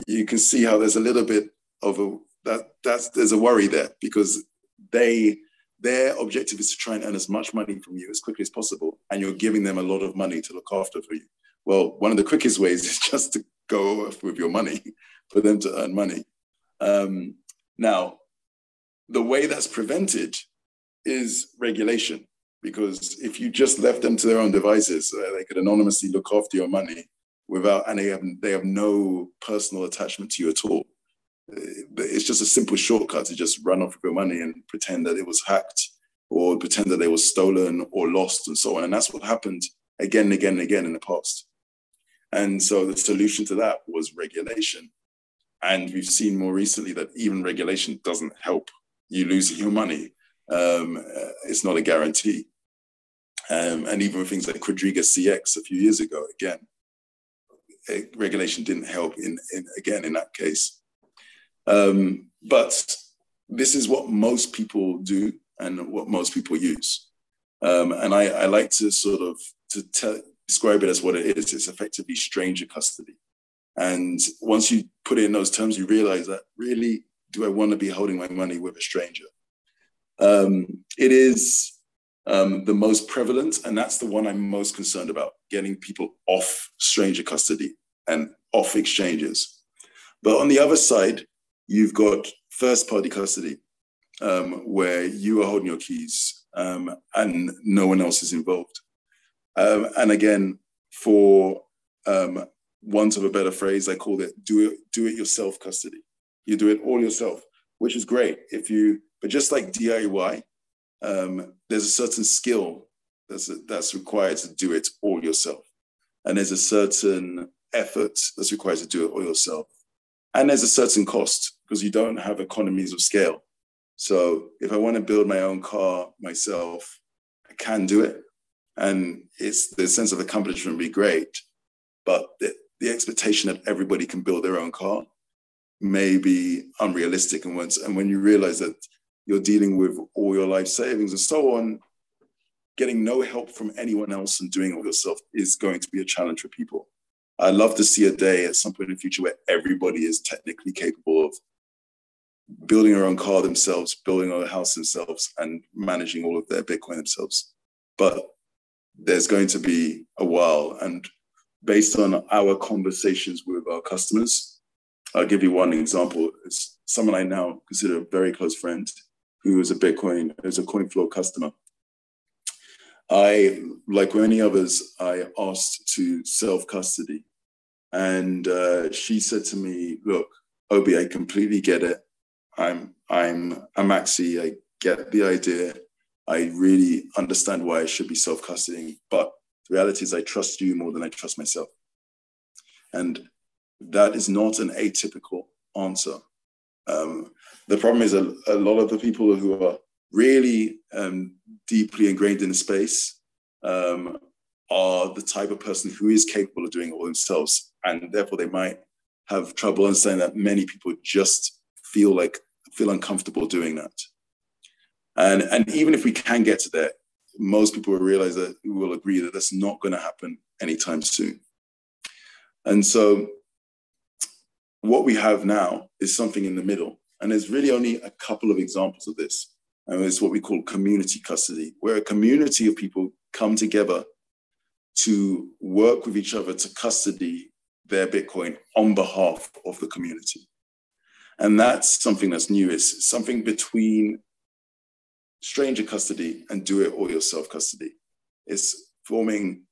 You can see how there's a little bit of a that that's there's a worry there because they their objective is to try and earn as much money from you as quickly as possible, and you're giving them a lot of money to look after for you. Well, one of the quickest ways is just to go off with your money for them to earn money. Um, now, the way that's prevented is regulation because if you just left them to their own devices, uh, they could anonymously look after your money without, and they have they have no personal attachment to you at all. It's just a simple shortcut to just run off with your money and pretend that it was hacked or pretend that it was stolen or lost and so on. And that's what happened again and again and again in the past. And so the solution to that was regulation. And we've seen more recently that even regulation doesn't help you losing your money. Um, it's not a guarantee. Um, and even with things like Quadriga CX a few years ago, again, regulation didn't help in, in again in that case. Um, but this is what most people do and what most people use. Um, and I, I, like to sort of to describe it as what it is. It's effectively stranger custody. And once you put it in those terms, you realize that really, do I want to be holding my money with a stranger? Um, it is um, the most prevalent, and that's the one I'm most concerned about getting people off stranger custody and off exchanges. But on the other side, you've got first party custody, um, where you are holding your keys um, and no one else is involved. Um, and again, for um, want of a better phrase, I call it do it do it yourself custody. You do it all yourself, which is great if you. But just like DIY, um, there's a certain skill that's, that's required to do it all yourself. And there's a certain effort that's required to do it all yourself. And there's a certain cost because you don't have economies of scale. So if I want to build my own car myself, I can do it. And it's the sense of accomplishment would be great. But the, the expectation that everybody can build their own car may be unrealistic. And once and when you realize that you're dealing with all your life savings and so on, getting no help from anyone else and doing it yourself is going to be a challenge for people. I'd love to see a day at some point in the future where everybody is technically capable of building their own car themselves, building a house themselves, and managing all of their Bitcoin themselves. But there's going to be a while. And based on our conversations with our customers, I'll give you one example. It's someone I now consider a very close friend who is a Bitcoin, who's a CoinFloor customer. I, like many others, I asked to self custody. And uh, she said to me, Look, Obi, I completely get it. I'm, I'm a maxi. I get the idea. I really understand why I should be self custodying. But the reality is, I trust you more than I trust myself. And that is not an atypical answer. Um, the problem is a, a, lot of the people who are really um, deeply ingrained in the space um, are the type of person who is capable of doing it all themselves. And therefore, they might have trouble understanding that many people just feel like feel uncomfortable doing that. And, and even if we can get to that, most people will realize that will agree that that's not going to happen anytime soon. And so what we have now is something in the middle. And there's really only a couple of examples of this. And it's what we call community custody, where a community of people come together to work with each other to custody their Bitcoin on behalf of the community. And that's something that's new. It's something between stranger custody and do it all yourself custody. It's forming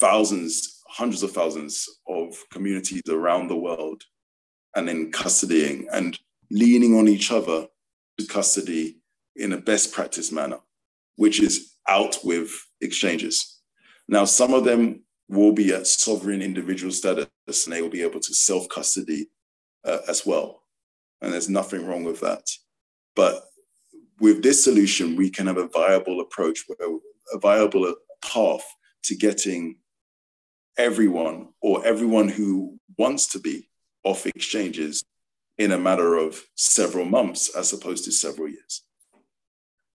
thousands, hundreds of thousands of communities around the world and then custodying and leaning on each other to custody in a best practice manner, which is out with exchanges. Now, some of them will be at sovereign individual status and they will be able to self custody uh, as well. And there's nothing wrong with that. But with this solution, we can have a viable approach, a viable path to getting everyone or everyone who wants to be off exchanges in a matter of several months as opposed to several years.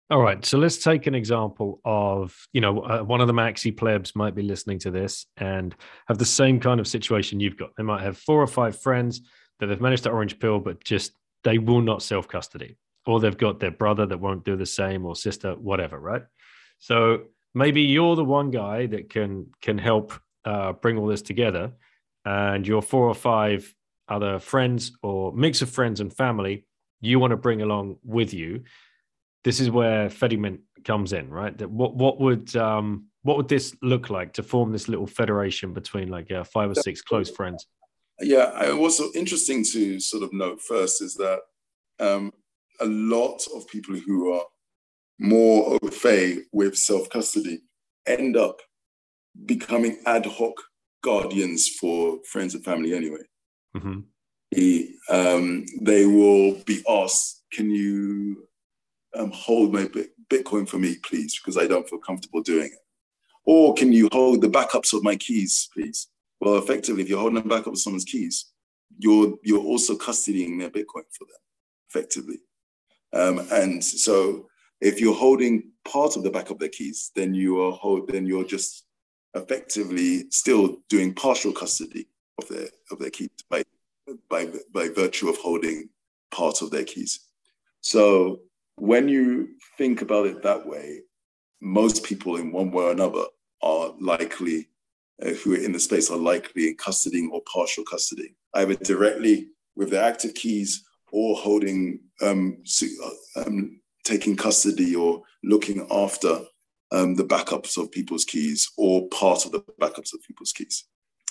All right, so let's take an example of, you know, uh, one of the maxi plebs might be listening to this and have the same kind of situation you've got. They might have four or five friends that they've managed to orange pill, but just they will not self custody, or they've got their brother that won't do the same, or sister, whatever, right? So maybe you're the one guy that can can help uh, bring all this together, and your four or five other friends or mix of friends and family you want to bring along with you this is where Fedimint comes in right? That what what would um what would this look like to form this little federation between like uh, five or six close friends yeah I, what's interesting to sort of note first is that um a lot of people who are more au fait with self-custody end up becoming ad hoc guardians for friends and family anyway Mm-hmm. He, um, they will be asked, "Can you um, hold my Bitcoin for me, please, because I don't feel comfortable doing it." Or can you hold the backups of my keys, please? Well, effectively, if you're holding the backup of someone's keys, you're you're also custodying their Bitcoin for them, effectively. Um, and so, if you're holding part of the backup of their keys, then you are hold, then you're just effectively still doing partial custody of their of their keys by by by virtue of holding part of their keys. So when you think about it that way, most people in one way or another are likely who are in the space are likely in custody or partial custody, either directly with their active keys or holding um, um, taking custody or looking after um, the backups of people's keys or part of the backups of people's keys.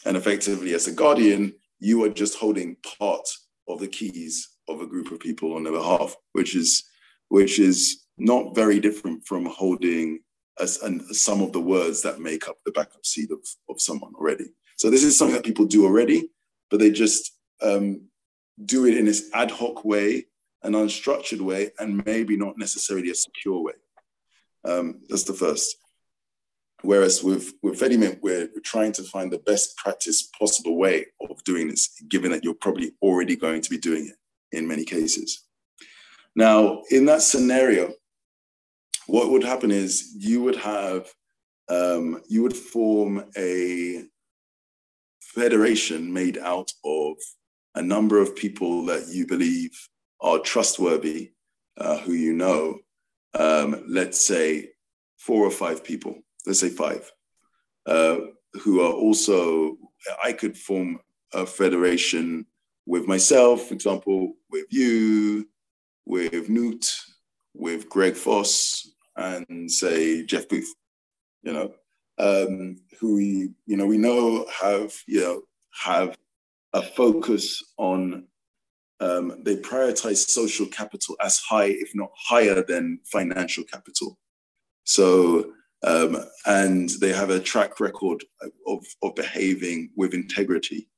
And effectively, as a guardian, you are just holding part of the keys of a group of people on their behalf, which is which is not very different from holding as and some of the words that make up the backup seed of, of someone already. So this is something that people do already, but they just um, do it in this ad hoc way, an unstructured way, and maybe not necessarily a secure way. Um, that's the first. Whereas with, with Fedimint, we're, we're trying to find the best practice possible way of doing this, given that you're probably already going to be doing it in many cases. Now, in that scenario, what would happen is you would have, um, you would form a federation made out of a number of people that you believe are trustworthy, uh, who you know, um, let's say four or five people, let's say five, uh, who are also, I could form a federation with myself, for example, with you, with Newt, with Greg Foss, and say Jeff Booth, you know, um, who we, you know, we know have, you know, have a focus on um, they prioritize social capital as high, if not higher than financial capital. So, um, and they have a track record of, of behaving with integrity.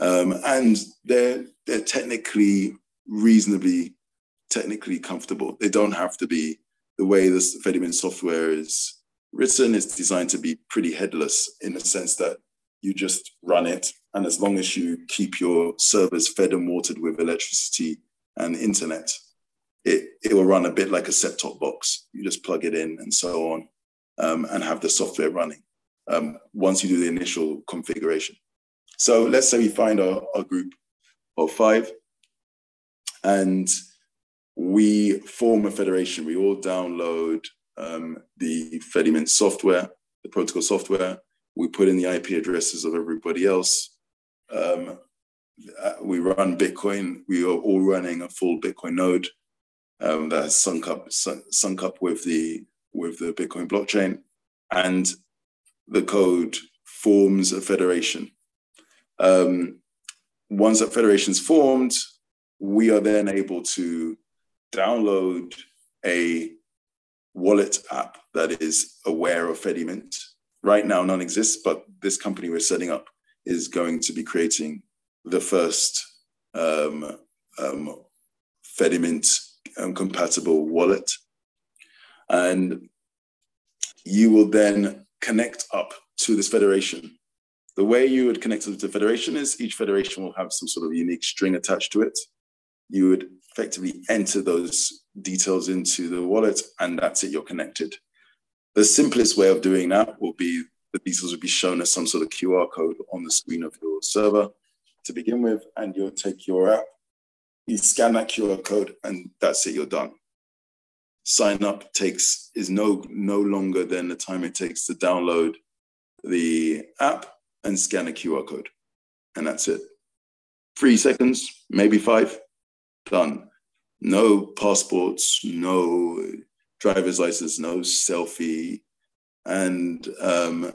Um, and they're, they're technically reasonably technically comfortable. They don't have to be the way this Fedimint software is written is designed to be pretty headless in the sense that you just run it and as long as you keep your servers fed and watered with electricity and internet, it, it will run a bit like a set top box. You just plug it in and so on um, and have the software running um, once you do the initial configuration. So let's say we find our, our group of five and we form a federation. We all download um, the Fedimint software, the protocol software. We put in the IP addresses of everybody else um, uh, we run Bitcoin. We are all running a full Bitcoin node um, that's sunk up sunk, up with the with the Bitcoin blockchain, and the code forms a federation. Um, once that federation is formed, we are then able to download a wallet app that is aware of Fedimint. Right now, none exists, but this company we're setting up is going to be creating the first um, um, Fedimint um, compatible wallet. And you will then connect up to this federation. The way you would connect to the federation is each federation will have some sort of unique string attached to it. You would effectively enter those details into the wallet, and that's it, you're connected. The simplest way of doing that will be the details will be shown as some sort of QR code on the screen of your server to begin with, and you'll take your app, you scan that QR code, and that's it, you're done. Sign up takes is no no longer than the time it takes to download the app and scan a QR code. And that's it. Three seconds, maybe five, done. No passports, no driver's license, no selfie. And um,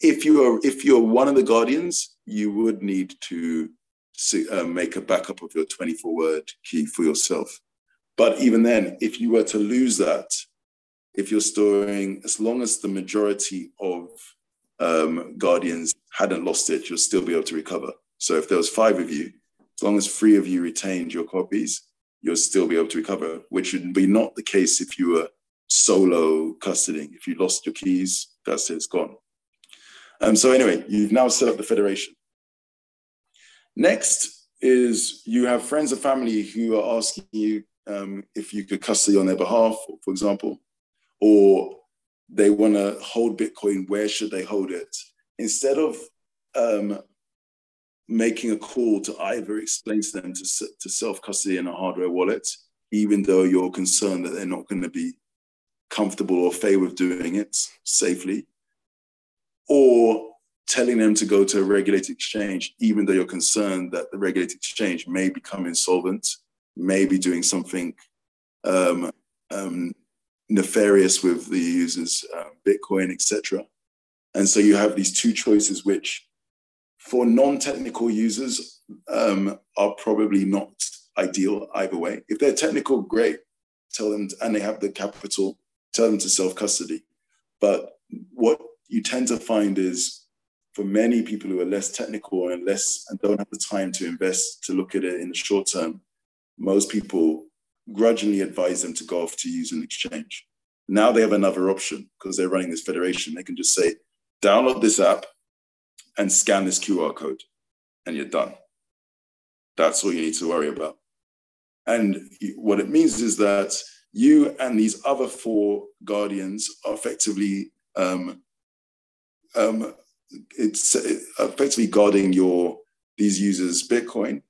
if you are if you're one of the guardians, you would need to uh, make a backup of your 24 word key for yourself. But even then, if you were to lose that, if you're storing, as long as the majority of um, guardians hadn't lost it, you'll still be able to recover. So if there was five of you, as long as three of you retained your copies, you'll still be able to recover, which would be not the case if you were solo custodying. If you lost your keys, that's it, it's gone. Um, so anyway, you've now set up the federation. Next is you have friends and family who are asking you um, if you could custody on their behalf, for example, or they want to hold Bitcoin, where should they hold it? Instead of um, making a call to either explain to them to, to self custody in a hardware wallet, even though you're concerned that they're not going to be comfortable or fair with doing it safely, or telling them to go to a regulated exchange, even though you're concerned that the regulated exchange may become insolvent, may be doing something um, um, nefarious with the users, uh, Bitcoin, etc. And so you have these two choices, which for non-technical users um, are probably not ideal either way. If they're technical, great. Tell them, to, and they have the capital, tell them to self-custody. But what you tend to find is for many people who are less technical and less and don't have the time to invest to look at it in the short term, most people grudgingly advise them to go off to use an exchange. Now they have another option because they're running this federation. They can just say, download this app and scan this QR code, and you're done. That's all you need to worry about. And what it means is that you and these other four guardians are effectively um, um, it's effectively guarding your these users Bitcoin,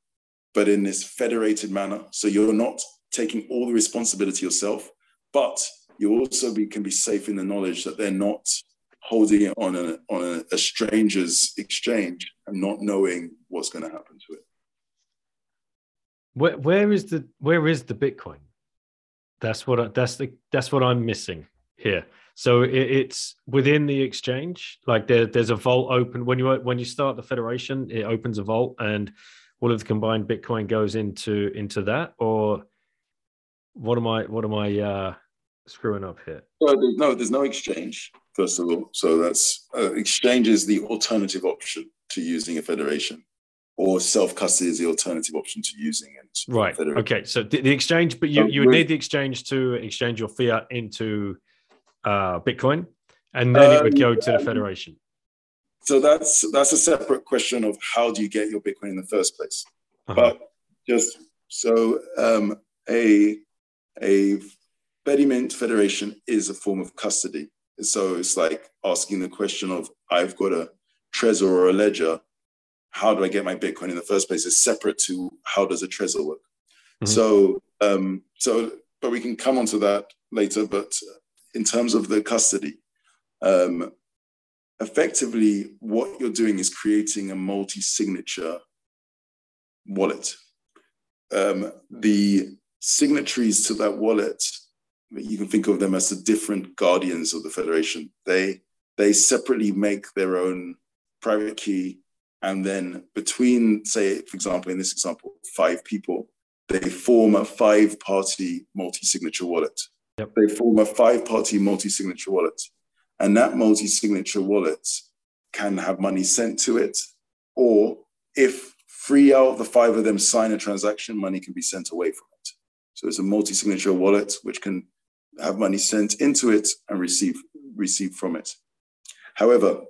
but in this federated manner. So you're not taking all the responsibility yourself, but you also be, can be safe in the knowledge that they're not holding it on a on a, a stranger's exchange and not knowing what's going to happen to it. Where where is the where is the Bitcoin? That's what I, that's the that's what I'm missing here. So it, it's within the exchange. Like there, there's a vault open when you when you start the federation. It opens a vault, and all of the combined Bitcoin goes into into that. Or what am I what am I uh, screwing up here? So there's no there's no exchange first of all. So that's uh, exchange is the alternative option to using a federation or self custody is the alternative option to using it. Right. Okay. So the, the exchange, but you, you would need the exchange to exchange your fiat into uh, Bitcoin, and then um, it would go to the um, federation. So that's that's a separate question of how do you get your Bitcoin in the first place. Uh-huh. But just so um, a a Fedimint federation is a form of custody. So it's like asking the question of I've got a Trezor or a ledger how do I get my Bitcoin in the first place is separate to how does a Trezor work. Mm-hmm. So, um, so, but we can come onto that later. But in terms of the custody, um, effectively, what you're doing is creating a multi-signature wallet. Um, the signatories to that wallet, you can think of them as the different guardians of the federation. They they separately make their own private key and then between, say, for example, in this example, five people, they form a five party multi signature wallet. Yep. They form a five party multi signature wallet. And that multi signature wallet can have money sent to it. Or if three out of the five of them sign a transaction, money can be sent away from it. So it's a multi signature wallet which can have money sent into it and receive, receive from it. However,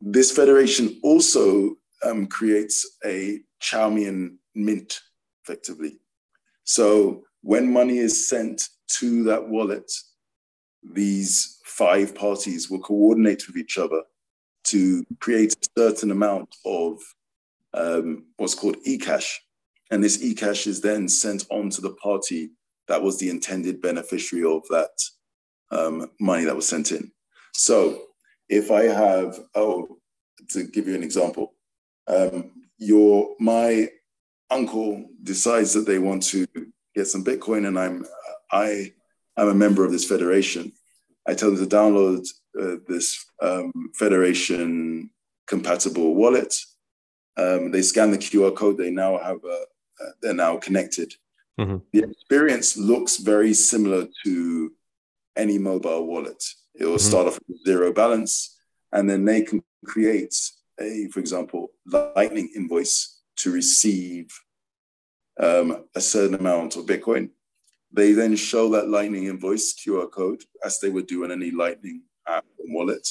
this federation also um, creates a Chaumian mint, effectively. So when money is sent to that wallet, these five parties will coordinate with each other to create a certain amount of um, what's called eCash. And this eCash is then sent on to the party that was the intended beneficiary of that um, money that was sent in. So if I have, oh, to give you an example, um, your my uncle decides that they want to get some Bitcoin, and I'm I I'm a member of this federation. I tell them to download uh, this um, federation compatible wallet. Um, they scan the QR code. They now have a uh, they're now connected. Mm-hmm. The experience looks very similar to any mobile wallet. It will mm-hmm. start off with zero balance and then they can create a, for example, Lightning invoice to receive um, a certain amount of Bitcoin. They then show that Lightning invoice QR code, as they would do in any Lightning app and wallet,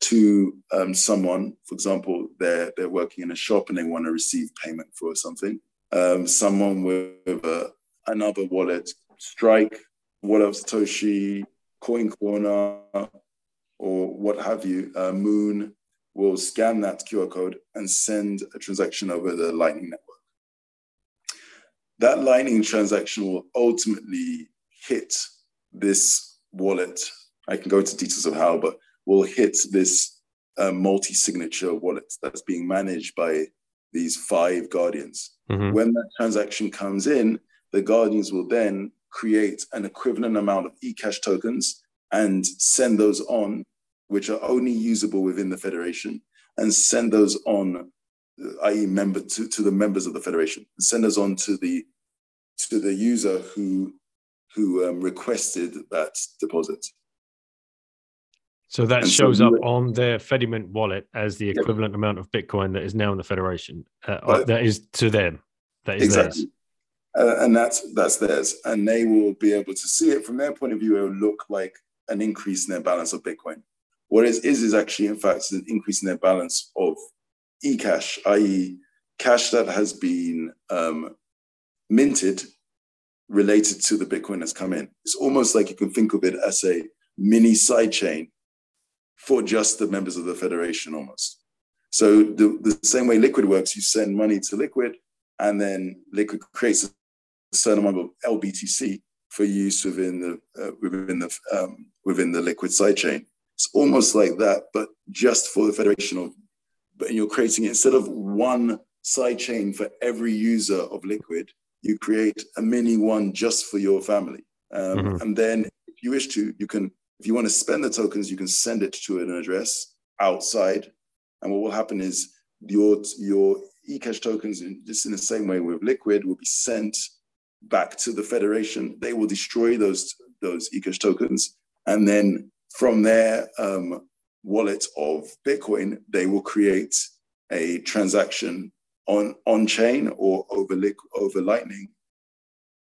to um, someone. For example, they're they're working in a shop and they want to receive payment for something. Um, someone with a, another wallet, Strike, Wallet of Satoshi, Coin Corner, or what have you, uh, Muun will scan that QR code and send a transaction over the Lightning Network. That Lightning transaction will ultimately hit this wallet. I can go into details of how, but will hit this uh, multi signature wallet that's being managed by these five guardians. Mm-hmm. When that transaction comes in, the guardians will then create an equivalent amount of eCash tokens and send those on which are only usable within the federation, and send those on, i.e., member to, to the members of the federation, send those on to the to the user who who um, requested that deposit. So that and shows so up on their Fedimint wallet as the equivalent amount of Bitcoin that is now in the Federation. Uh, that is to them. That is exactly. theirs. Uh, and that's that's theirs, and they will be able to see it from their point of view. It will look like an increase in their balance of Bitcoin. What it is is actually, in fact, an increase in their balance of e-cash, i.e., cash that has been um, minted related to the Bitcoin that's come in. It's almost like you can think of it as a mini sidechain for just the members of the federation almost. So the, the same way Liquid works, you send money to Liquid, and then Liquid creates certain amount of LBTC for use within the uh, within the um, within the Liquid sidechain. It's almost like that, but just for the federation of. But you're creating it instead of one sidechain for every user of Liquid, you create a mini one just for your family. Um, mm-hmm. And then, if you wish to, you can. If you want to spend the tokens, you can send it to an address outside and what will happen is your your eCash tokens, in, just in the same way with Liquid, will be sent back to the federation. They will destroy those those eCash tokens, and then from their um, wallet of Bitcoin, they will create a transaction on on chain or over over Lightning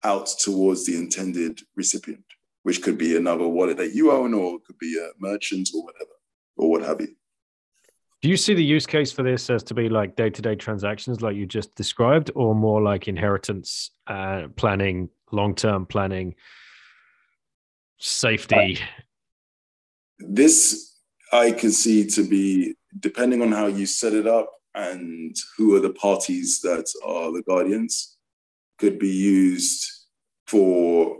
out towards the intended recipient, which could be another wallet that you own, or it could be a merchant or whatever, or what have you. Do you see the use case for this as to be like day to day transactions, like you just described, or more like inheritance uh, planning, long term planning, safety? This I can see to be depending on how you set it up and who are the parties that are the guardians, could be used for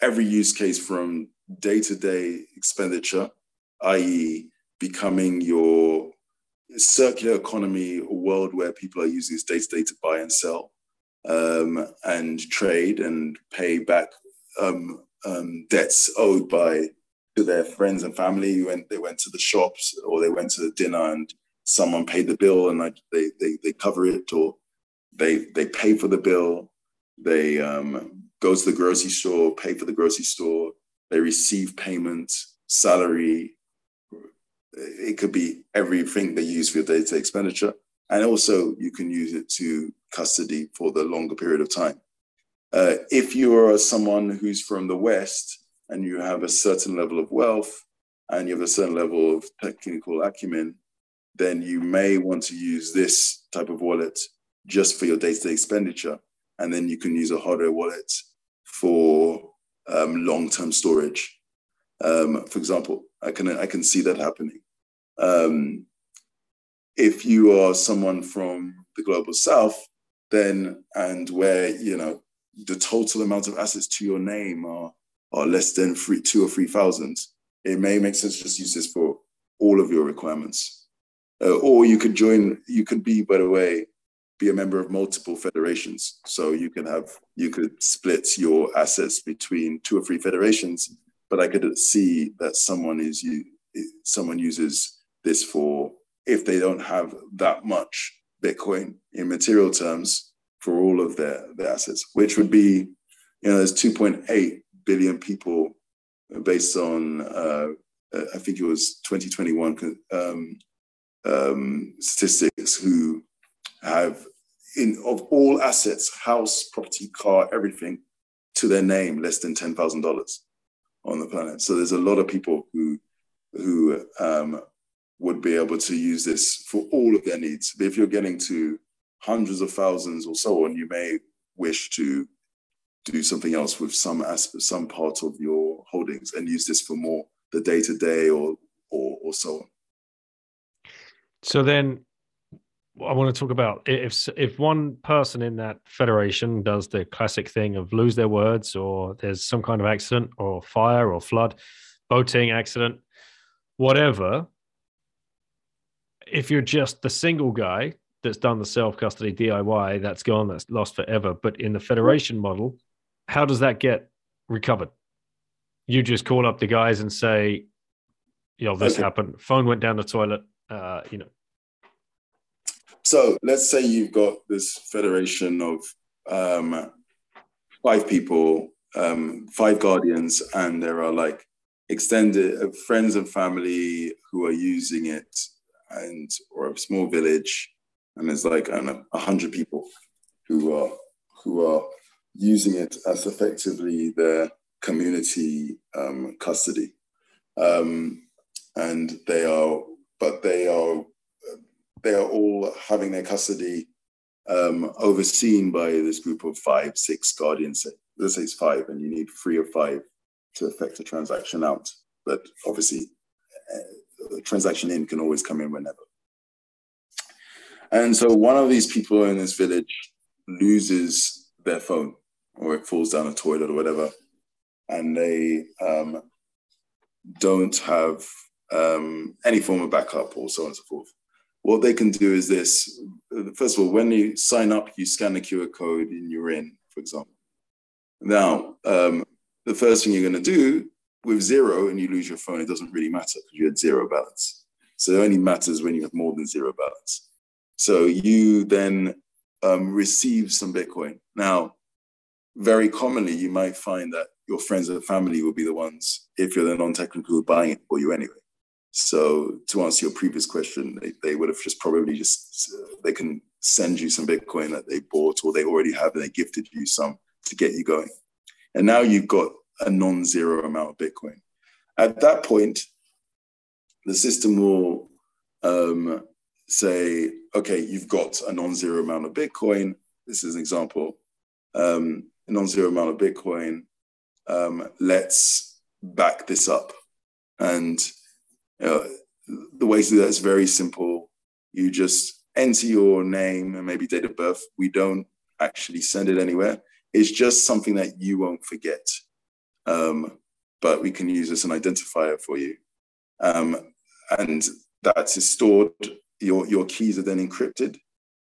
every use case from day to day expenditure, i.e., becoming your circular economy world where people are using this data to day to buy and sell um, and trade and pay back um, um, debts owed by to their friends and family. When they went to the shops or they went to the dinner and someone paid the bill and they, they, they cover it or they they pay for the bill. They um, go to the grocery store pay for the grocery store. They receive payment salary it could be everything they use for your data expenditure. And also, you can use it to custody for the longer period of time. Uh, if you are someone who's from the West and you have a certain level of wealth and you have a certain level of technical acumen, then you may want to use this type of wallet just for your day to day expenditure. And then you can use a hardware wallet for um, long term storage. Um, for example, I can I can see that happening. Um, if you are someone from the global south, then and where you know the total amount of assets to your name are are less than three, two or three thousand, it may make sense to just use this for all of your requirements. Uh, or you could join. You could be, by the way, be a member of multiple federations. So you can have you could split your assets between two or three federations but I could see that someone is you someone uses this for if they don't have that much Bitcoin in material terms for all of their, their assets, which would be, you know, there's 2.8 billion people based on, uh, I think it was 2021 um, um, statistics who have in of all assets, house, property, car, everything to their name, less than $10,000 on the planet. So there's a lot of people who who um, would be able to use this for all of their needs. If you're getting to hundreds of thousands or so on, you may wish to do something else with some aspect, some part of your holdings, and use this for more the day to day or or or so on. So then, I want to talk about if if one person in that federation does the classic thing of lose their words, or there's some kind of accident, or fire, or flood, boating accident, whatever. If you're just the single guy that's done the self custody DIY, that's gone, that's lost forever. But in the federation model, how does that get recovered? You just call up the guys and say, you know, this okay. happened. Phone went down the toilet. Uh, you know, so let's say you've got this federation of um, five people, um, five guardians, and there are like extended uh, friends and family who are using it, and or a small village, and there's like I don't know, hundred people who are who are using it as effectively their community um, custody, um, and they are, but they are they are all having their custody um, overseen by this group of five, six guardians. Let's say it's five, and you need three or five to effect a transaction out. But obviously, transaction in can always come in whenever. And so one of these people in this village loses their phone or it falls down a toilet or whatever, and they um, don't have um, any form of backup or so on and so forth. What they can do is this. First of all, when you sign up, you scan the QR code and you're in, for example. Now, um, the first thing you're going to do with zero and you lose your phone, it doesn't really matter because you had zero balance. So it only matters when you have more than zero balance. So you then um, receive some Bitcoin. Now, very commonly, you might find that your friends and family will be the ones, if you're the non-technical, buying it for you anyway. So to answer your previous question, they, they would have just probably just, uh, they can send you some Bitcoin that they bought or they already have and they gifted you some to get you going. And now you've got a non-zero amount of Bitcoin. At that point, the system will um, say, okay, you've got a non-zero amount of Bitcoin. This is an example. Um, a non-zero amount of Bitcoin. Um, let's back this up. And know, the way to do that is very simple. You just enter your name and maybe date of birth. We don't actually send it anywhere. It's just something that you won't forget. Um, but we can use as an identifier for you. Um, and that is stored, your, your keys are then encrypted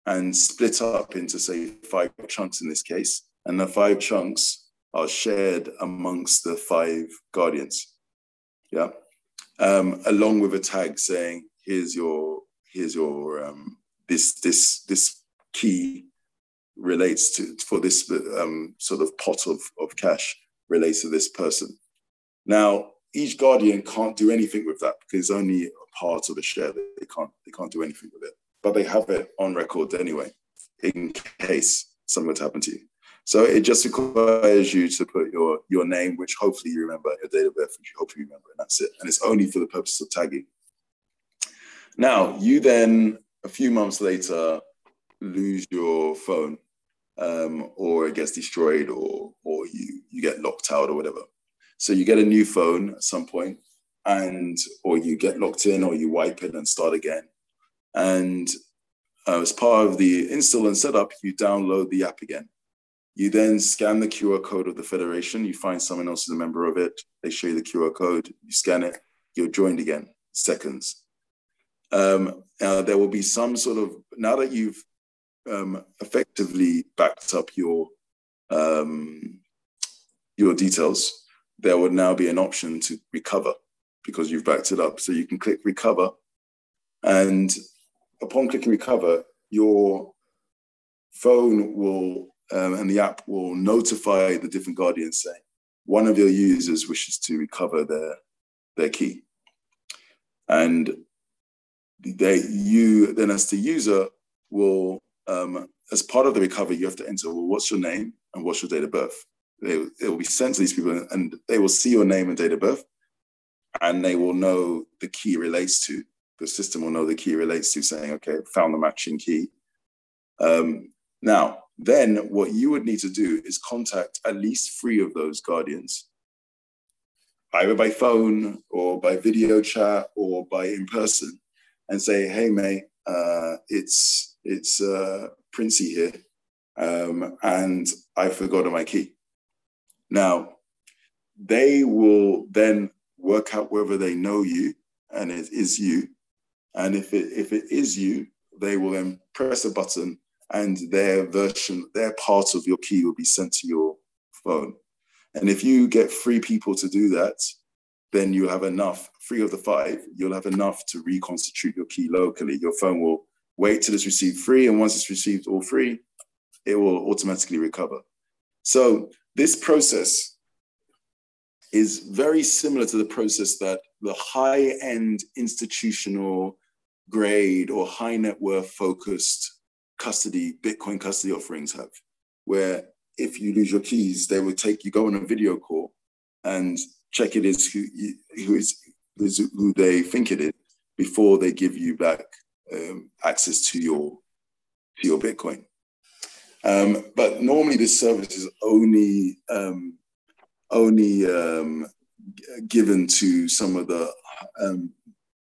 and split up into, say, five chunks in this case. And the five chunks are shared amongst the five guardians. Yeah. Um, along with a tag saying, here's your, here's your, um, this, this, this key relates to, for this um, sort of pot of, of cash relates to this person. Now, each guardian can't do anything with that because it's only a part of the share. They can't they can't do anything with it. But they have it on record anyway, in case something would happen to you. So it just requires you to put your your name, which hopefully you remember, your date of birth, which you hopefully remember, and that's it. And it's only for the purpose of tagging. Now, you then a few months later lose your phone um, or it gets destroyed or or you you get locked out or whatever. So you get a new phone at some point, and or you get locked in or you wipe it and start again. And uh, as part of the install and setup, you download the app again. You then scan the QR code of the federation. You find someone else is a member of it. They show you the QR code. You scan it. You're joined again. Seconds. Um, there will be some sort of now that you've um, effectively backed up your um, your details, there would now be an option to recover because you've backed it up. So you can click recover, and upon clicking recover, your phone will um, and the app will notify the different guardians saying one of your users wishes to recover their their key, and they you then as the user will um, as part of the recovery, you have to enter, well, what's your name and what's your date of birth? They, it will be sent to these people and they will see your name and date of birth and they will know the key relates to. The system will know the key relates to saying, okay, found the matching key. Um, now, then what you would need to do is contact at least three of those guardians, either by phone or by video chat or by in person, and say, hey, mate, uh, it's it's uh, Princey here, um, and I forgot my key. Now, they will then work out whether they know you and it is you. And if it, if it is you, they will then press a button and their version, their part of your key will be sent to your phone. And if you get three people to do that, then you'll have enough, three of the five, you'll have enough to reconstitute your key locally. Your phone will wait till it's received free, and once it's received all free, it will automatically recover. So this process is very similar to the process that the high-end institutional grade or high net worth focused custody, Bitcoin custody offerings have, where if you lose your keys, they will take you go on a video call and check it is who, who is who they think it is before they give you back um, access to your to your Bitcoin. Um, but normally this service is only um, only um, given to some of the um,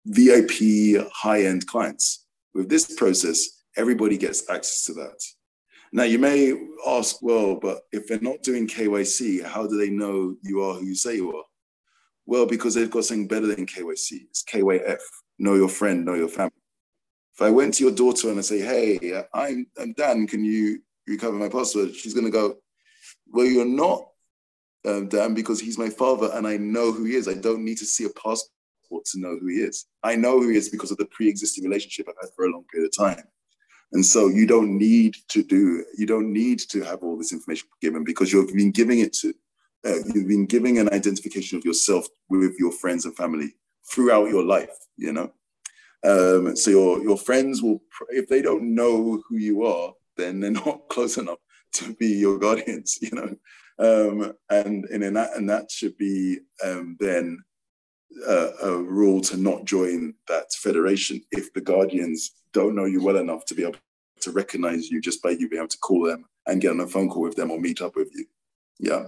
VIP high end clients. With this process, everybody gets access to that. Now, you may ask, well, but if they're not doing KYC, how do they know you are who you say you are? Well, because they've got something better than KYC. It's KYF, know your friend, know your family. If I went to your daughter and I say, hey, I'm, I'm Dan, can you recover my password? She's going to go, well, you're not um, Dan because he's my father and I know who he is. I don't need to see a passport to know who he is. I know who he is because of the pre-existing relationship I've had for a long period of time. And so you don't need to do, you don't need to have all this information given because you've been giving it to, uh, you've been giving an identification of yourself with your friends and family throughout your life, you know? Um, so your, your friends will, if they don't know who you are, then they're not close enough to be your guardians, you know? Um, and, and, in that, and that should be um, then uh, a rule to not join that federation if the guardians don't know you well enough to be able to recognize you just by you being able to call them and get on a phone call with them or meet up with you. Yeah.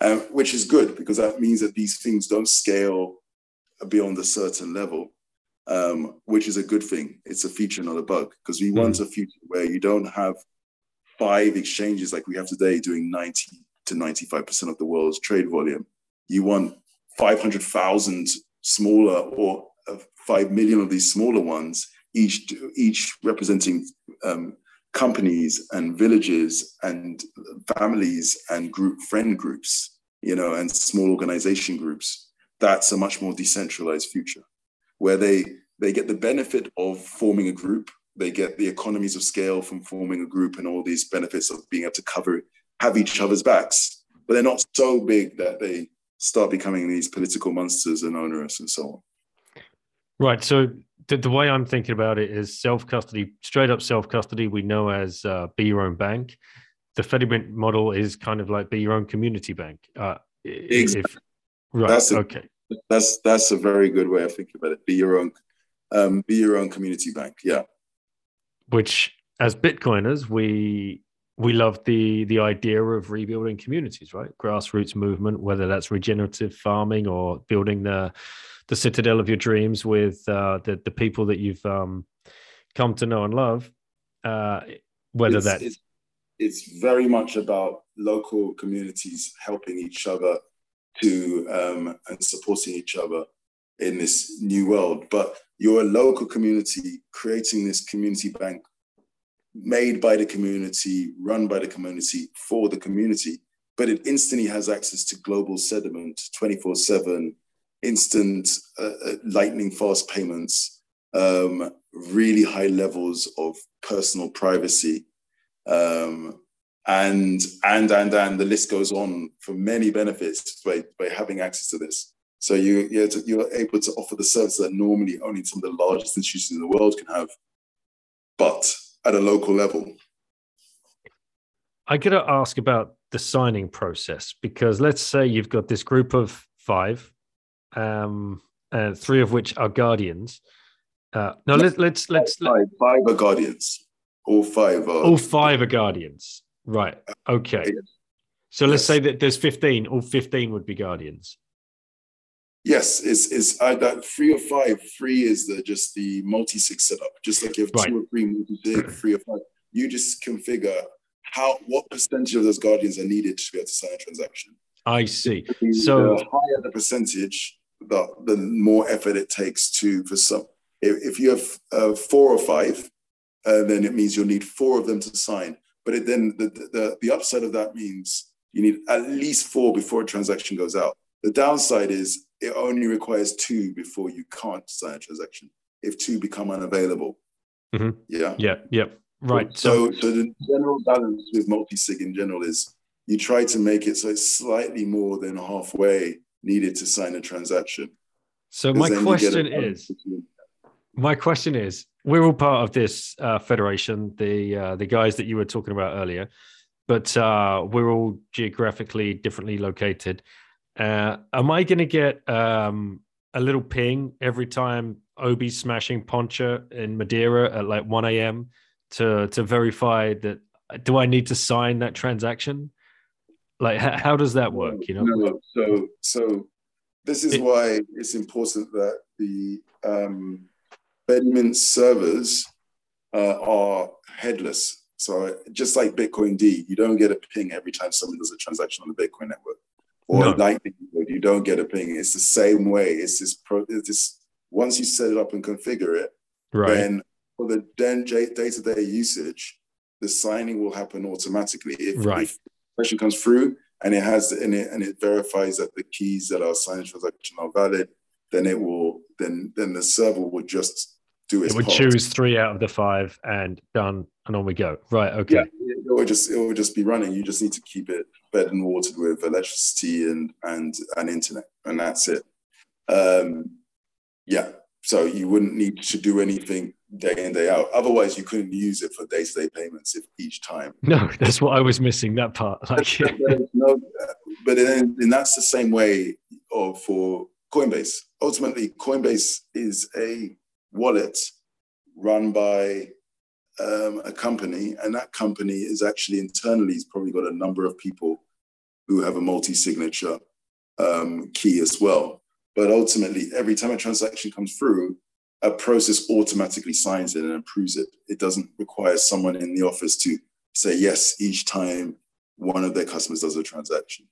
Um, which is good because that means that these things don't scale beyond a certain level, um, which is a good thing. It's a feature, not a bug, because we mm. want a future where you don't have five exchanges like we have today doing 90 to 95% of the world's trade volume. You want 500,000 smaller or uh, 5 million of these smaller ones each each representing um, companies and villages and families and group friend groups, you know, and small organization groups. That's a much more decentralized future, where they they get the benefit of forming a group. They get the economies of scale from forming a group and all these benefits of being able to cover, have each other's backs. But they're not so big that they start becoming these political monsters and onerous and so on. Right. So the, the way I'm thinking about it is self custody, straight up self custody. We know as uh, be your own bank. The Fedimint model is kind of like be your own community bank. Uh, exactly. If, right. That's okay. That's that's a very good way of thinking about it. Be your own, um, be your own community bank. Yeah. Which, as Bitcoiners, we we love the the idea of rebuilding communities, right? Grassroots movement, whether that's regenerative farming or building the the citadel of your dreams with uh, the the people that you've um, come to know and love. Uh, whether it's, that it's, it's very much about local communities helping each other to um, and supporting each other in this new world. But you're a local community creating this community bank made by the community, run by the community for the community, but it instantly has access to global settlement 24 7 instant uh, uh, lightning fast payments, um, really high levels of personal privacy, um, and and and and the list goes on for many benefits by, by having access to this. So you you're, you're able to offer the service that normally only some of the largest institutions in the world can have, but at a local level. I got to ask about the signing process because let's say you've got this group of five um, uh, three of which are guardians. Uh, no, let's let's let's five, five are guardians. All five are. All five are guardians. Right. Okay. So let's yes. say that there's 15. All 15 would be guardians. Yes, it's it's either three or five. Three is the just the multi-sig setup. Just like you have right. two or three multi-sig, three or five. You just configure how what percentage of those guardians are needed to be able to sign a transaction. I see. So the higher the percentage, the, the more effort it takes to for some. If, if you have uh, four or five, uh, then it means you'll need four of them to sign. But it, then the, the the upside of that means you need at least four before a transaction goes out. The downside is it only requires two before you can't sign a transaction. If two become unavailable, mm-hmm. yeah, yeah, yeah, right. So, so, so the general balance with multi-sig in general is you try to make it so it's slightly more than halfway needed to sign a transaction. So my question is, my question is, we're all part of this uh, federation, the uh, the guys that you were talking about earlier, but uh, we're all geographically differently located. Uh, am I going to get um, a little ping every time Obi's smashing Poncha in Madeira at like 1 a.m. to to verify that? Do I need to sign that transaction? Like, how, how does that work? You know. No, so so this is why it's important that the um, Fedimint servers uh, are headless. So just like Bitcoin D, you don't get a ping every time someone does a transaction on the Bitcoin network. Or No. Lightning, Network, you don't get a ping. It's the same way. It's this, pro, it's this once you set it up and configure it, Right. then for the then day to day usage, the signing will happen automatically. If, Right. if the question comes through and it has and it and it verifies that the keys that are signed transaction are valid, then it will then then the server will just do its it would part. choose three out of the five and done, and on we go. Right. Okay. Yeah, it will just it will just be running. You just need to keep it fed and watered with electricity and and and internet, and that's it. Um, yeah, so you wouldn't need to do anything day in day out. Otherwise, you couldn't use it for day to day payments if each time. No, that's what I was missing. That part. Like, no, but then and that's the same way of for Coinbase. Ultimately, Coinbase is a wallet run by um, a company, and that company is actually internally has probably got a number of people who have a multi-signature um, key as well. But ultimately, every time a transaction comes through, a process automatically signs it and approves it. It doesn't require someone in the office to say yes each time one of their customers does a transaction.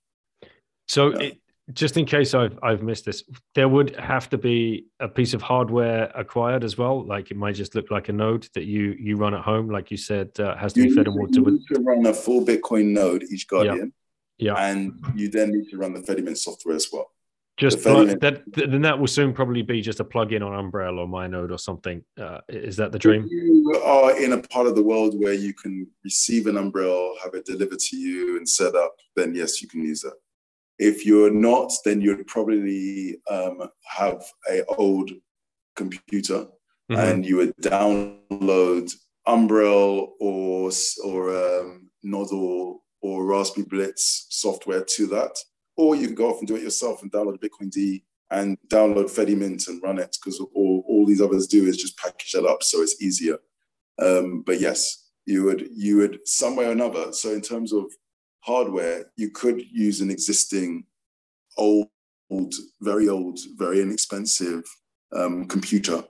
so Yeah. it, just in case I've I've missed this, there would have to be a piece of hardware acquired as well. Like it might just look like a node that you you run at home, like you said, uh, has to You be fed and watered you need to run a full Bitcoin node each Guardian, Yeah. and you then need to run the Fedimint software as well. Just the plug, that then that will soon probably be just a plug-in on Umbrel or MyNode or something. Uh, is that the dream? If you are in a part of the world where you can receive an Umbrel, have it delivered to you and set up, then yes, you can use that. If you're not, then you'd probably um, have a old computer Mhm. and you would download Umbrel or or um, Nodl or Raspberry Blitz software to that, or you can go off and do it yourself and download Bitcoin D and download Fedimint and run it because all, all these others do is just package that up so it's easier. Um, but yes, you would you would some way or another. So in terms of hardware, you could use an existing old, very old, very inexpensive um, computer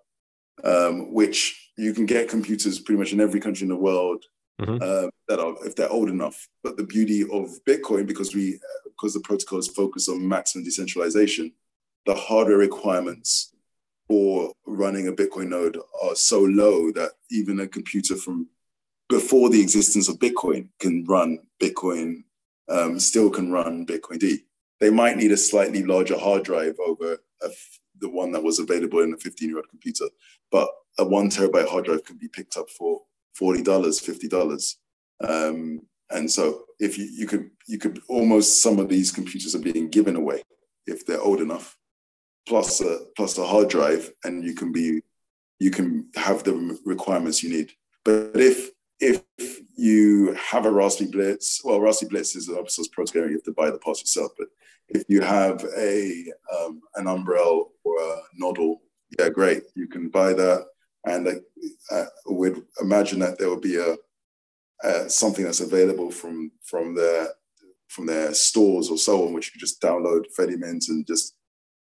um, which you can get computers pretty much in every country in the world Mhm. uh, that are if they're old enough. But the beauty of Bitcoin, because we because the protocol is focused on maximum decentralization, the hardware requirements for running a Bitcoin node are so low that even a computer from before the existence of Bitcoin can run Bitcoin, um, still can run Bitcoin D. They might need a slightly larger hard drive over the one that was available in a 15 year old computer, but a one terabyte hard drive can be picked up for $40, $50. Um, and so if you, you could, you could almost, some of these computers are being given away if they're old enough, plus a, plus a hard drive, and you can be, you can have the requirements you need. But if, if you have a Raspberry Blitz, well, Raspberry Blitz is an open source protocol, you have to buy the parts yourself, but if you have a um, an Umbrel or a Nodl, yeah, great. You can buy that, and uh, uh, would imagine that there will be a uh, something that's available from from their from their stores or so on, which you just download Fedimint and just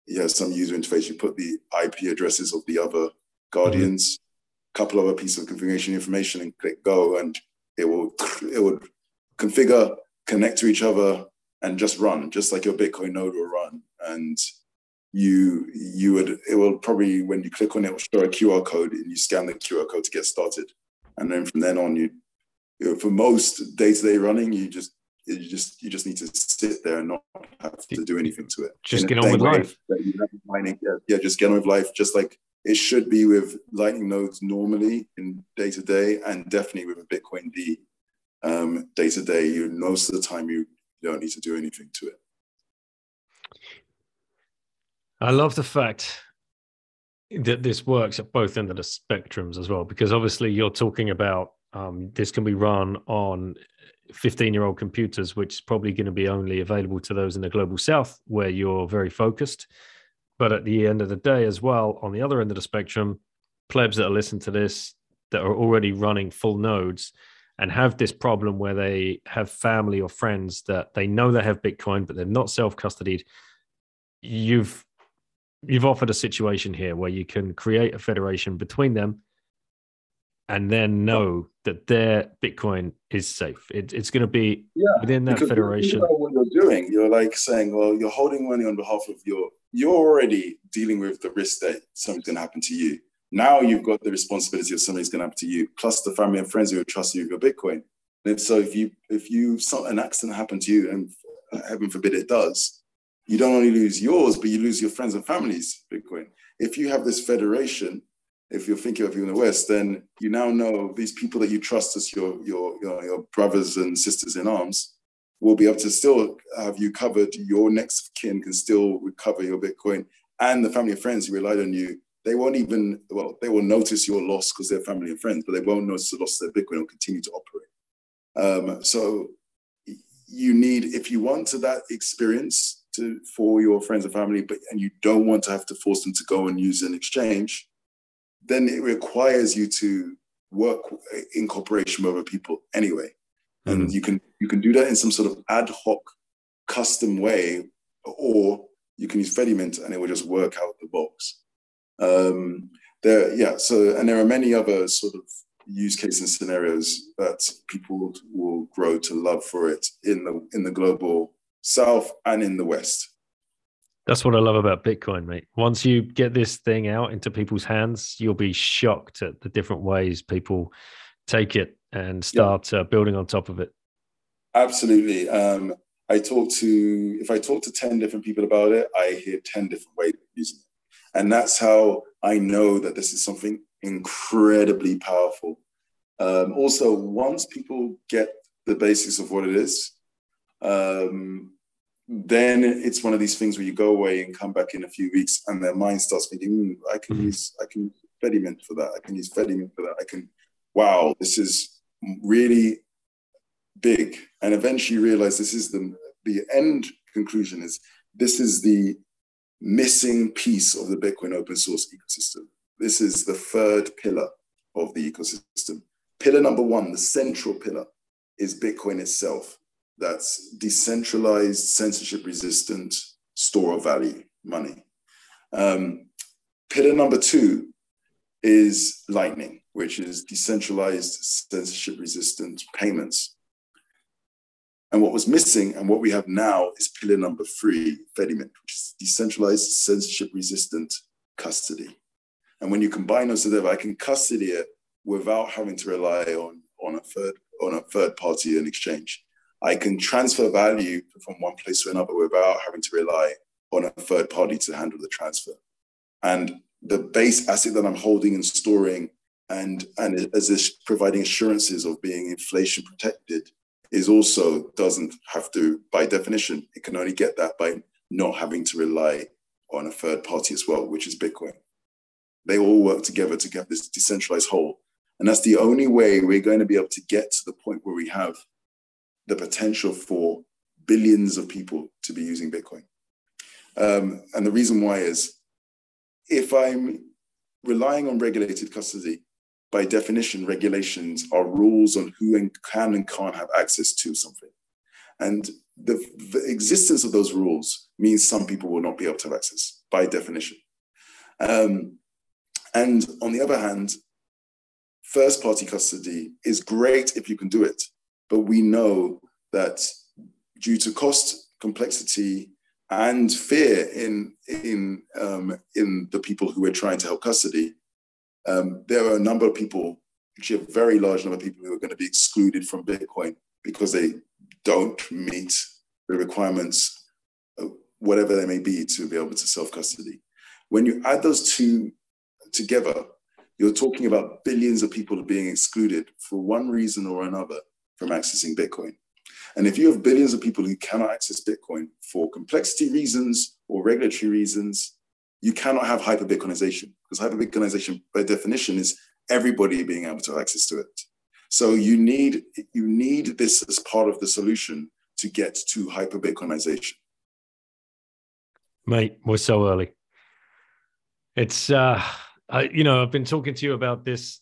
you have some user interface. You put the IP addresses of the other guardians, a couple of other pieces of configuration information, and click go, and it will it would configure, connect to each other, and just run, just like your Bitcoin node will run. And you you would it will probably when you click on it, it will show a QR code and you scan the QR code to get started. And then from then on, you, you know, for most day-to-day running, you just you just you just need to sit there and not have to do anything to it. Just In get on with life. that you have mining, yeah, yeah, just get on with life, just like it should be with Lightning nodes normally in day to day, and definitely with a Bitcoin D um, day to day. You most of the time you don't need to do anything to it. I love the fact that this works at both ends of the spectrums as well, because obviously you're talking about um, this can be run on 15 year old computers, which is probably going to be only available to those in the global south where you're very focused. But at the end of the day, as well, on the other end of the spectrum, plebs that are listening to this that are already running full nodes and have this problem where they have family or friends that they know they have Bitcoin, but they're not self custodied you've you've offered a situation here where you can create a federation between them and then know that their Bitcoin is safe. It, it's going to be yeah, within that federation. You know what you're doing, you're like saying, well, you're holding money on behalf of your, you're already dealing with the risk that something's going to happen to you. Now you've got the responsibility of something's going to happen to you, plus the family and friends who are trusting you with your Bitcoin. And so if you, if you, an accident happened to you, and heaven forbid it does, you don't only lose yours, but you lose your friends and families' Bitcoin. If you have this federation, if you're thinking of you in the West, then you now know these people that you trust as your, your, your, your brothers and sisters in arms will be able to still have you covered. Your next kin can still recover your Bitcoin and the family and friends who relied on you. They won't even, well, they will notice your loss because they're family and friends, but they won't notice the loss of their Bitcoin and continue to operate. Um, so you need, if you want to that experience to, for your friends and family, but and you don't want to have to force them to go and use an exchange, then it requires you to work in cooperation with other people anyway. And mm-hmm. you can you can do that in some sort of ad hoc, custom way, or you can use Fedimint and it will just work out the box. Um, there, yeah. So, and there are many other sort of use cases and scenarios that people will grow to love for it in the in the global south and in the west. That's what I love about Bitcoin, mate. Once you get this thing out into people's hands, you'll be shocked at the different ways people take it and start uh, building on top of it. Absolutely. Um, I talk to, if I talk to 10 different people about it, I hear 10 different ways of using it. And that's how I know that this is something incredibly powerful. Um, also, once people get the basics of what it is, um, then it's one of these things where you go away and come back in a few weeks and their mind starts thinking, mm, I can mm-hmm. use I can use Fedimint for that. I can use Fedimint for that. I can, wow, this is really big. And eventually realize this is the the end conclusion is this is the missing piece of the Bitcoin open source ecosystem. This is the third pillar of the ecosystem. Pillar number one, the central pillar, is Bitcoin itself that's decentralized, censorship resistant store of value, money. Um, pillar number two is Lightning, which is decentralized, censorship resistant payments. And what was missing and what we have now is pillar number three, Fedimint, which is decentralized, censorship resistant custody. And when you combine those together, I can custody it without having to rely on, on a third on a third party in exchange. I can transfer value from one place to another without having to rely on a third party to handle the transfer. And the base asset that I'm holding and storing and, and as this providing assurances of being inflation protected is also doesn't have to, by definition, it can only get that by not having to rely on a third party as well, which is Bitcoin. They all work together to get this decentralized whole. And that's the only way we're going to be able to get to the point where we have the potential for billions of people to be using Bitcoin. Um, and the reason why is if I'm relying on regulated custody, by definition, regulations are rules on who can and can't have access to something. And the, the, existence of those rules means some people will not be able to have access by definition. Um, and on the other hand, first party custody is great if you can do it. But we know that due to cost, complexity, and fear in in um, in the people who we're trying to help custody, um, there are a number of people, actually a very large number of people who are going to be excluded from Bitcoin because they don't meet the requirements, whatever they may be, to be able to self custody. When you add those two together, you're talking about billions of people being excluded for one reason or another from accessing Bitcoin. And if you have billions of people who cannot access Bitcoin for complexity reasons or regulatory reasons, you cannot have hyper Bitcoinization because hyper Bitcoinization, by definition, is everybody being able to have access to it. So you need you need this as part of the solution to get to hyper Bitcoinization. Mate, we're so early. It's uh, I, you know I've been talking to you about this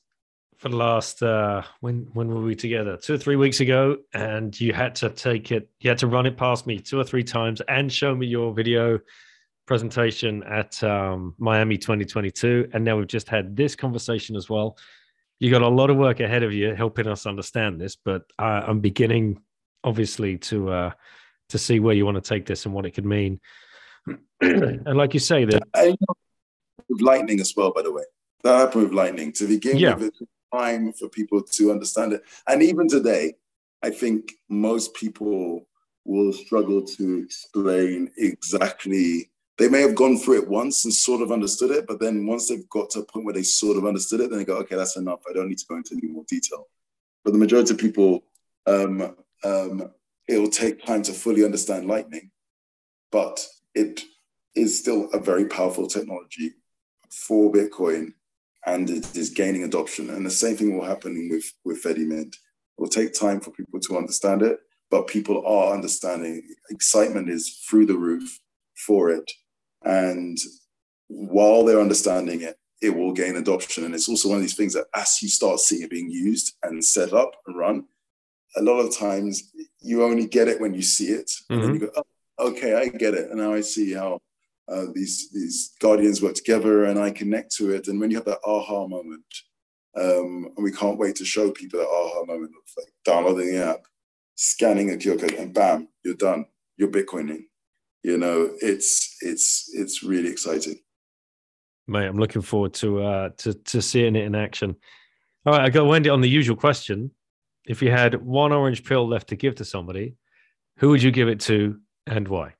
for the last uh, when when were we together? Two or three weeks ago, and you had to take it, you had to run it past me two or three times and show me your video. Presentation at um, Miami 2022, and now we've just had this conversation as well. You got a lot of work ahead of you helping us understand this, but uh, I'm beginning, obviously, to uh, to see where you want to take this and what it could mean. and like you say, that with lightning as well, by the way, that happened with lightning to begin Yeah. with. Time for people to understand it, and even today, I think most people will struggle to explain exactly. They may have gone through it once and sort of understood it, but then once they've got to a point where they sort of understood it, then they go, "Okay, that's enough. I don't need to go into any more detail." But the majority of people, um, um, it'll take time to fully understand lightning, but it is still a very powerful technology for Bitcoin, and it is gaining adoption. And the same thing will happen with with Fedimint. It will take time for people to understand it, but people are understanding. Excitement is through the roof for it, and while they're understanding it, it will gain adoption. And it's also one of these things that as you start seeing it being used and set up and run, a lot of times you only get it when you see it. And then you go, oh, okay, I get it. And now I see how uh, these these guardians work together and I connect to it. And when you have that aha moment, um, and we can't wait to show people that aha moment of like downloading the app, scanning a QR code, and bam, you're done. You're Bitcoining. You know, it's it's it's really exciting. Mate, I'm looking forward to uh to to seeing it in action. All right, I got to end it on the usual question. If you had one orange pill left to give to somebody, who would you give it to and why?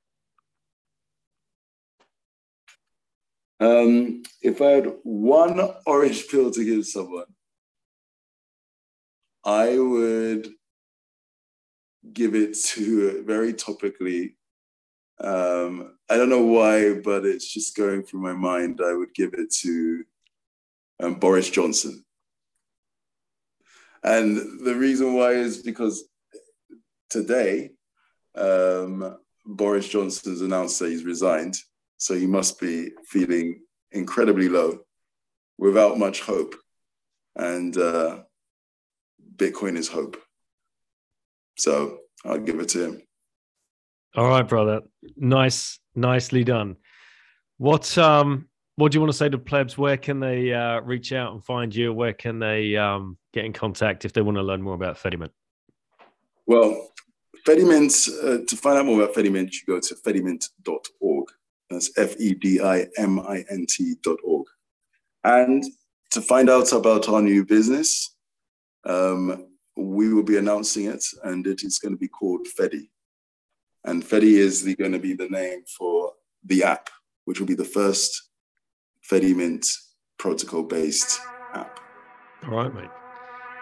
Um, if I had one orange pill to give someone, I would give it to very topically. Um, I don't know why, but it's just going through my mind. I would give it to um, Boris Johnson. And the reason why is because today, um, Boris Johnson's announced that he's resigned. So he must be feeling incredibly low, without much hope. And uh, Bitcoin is hope. So I'll give it to him. All right, brother. Nice, nicely done. What um what do you want to say to plebs? Where can they uh, reach out and find you? Where can they um, get in contact if they want to learn more about Fedimint? Well, Fedimint, uh, to find out more about Fedimint, you go to fedimint.org. That's F E D I M I N T.org. And to find out about our new business, um, we will be announcing it, and it is going to be called Fedi. And Fedi is the, going to be the name for the app, which will be the first Fedimint protocol based app. All right, mate.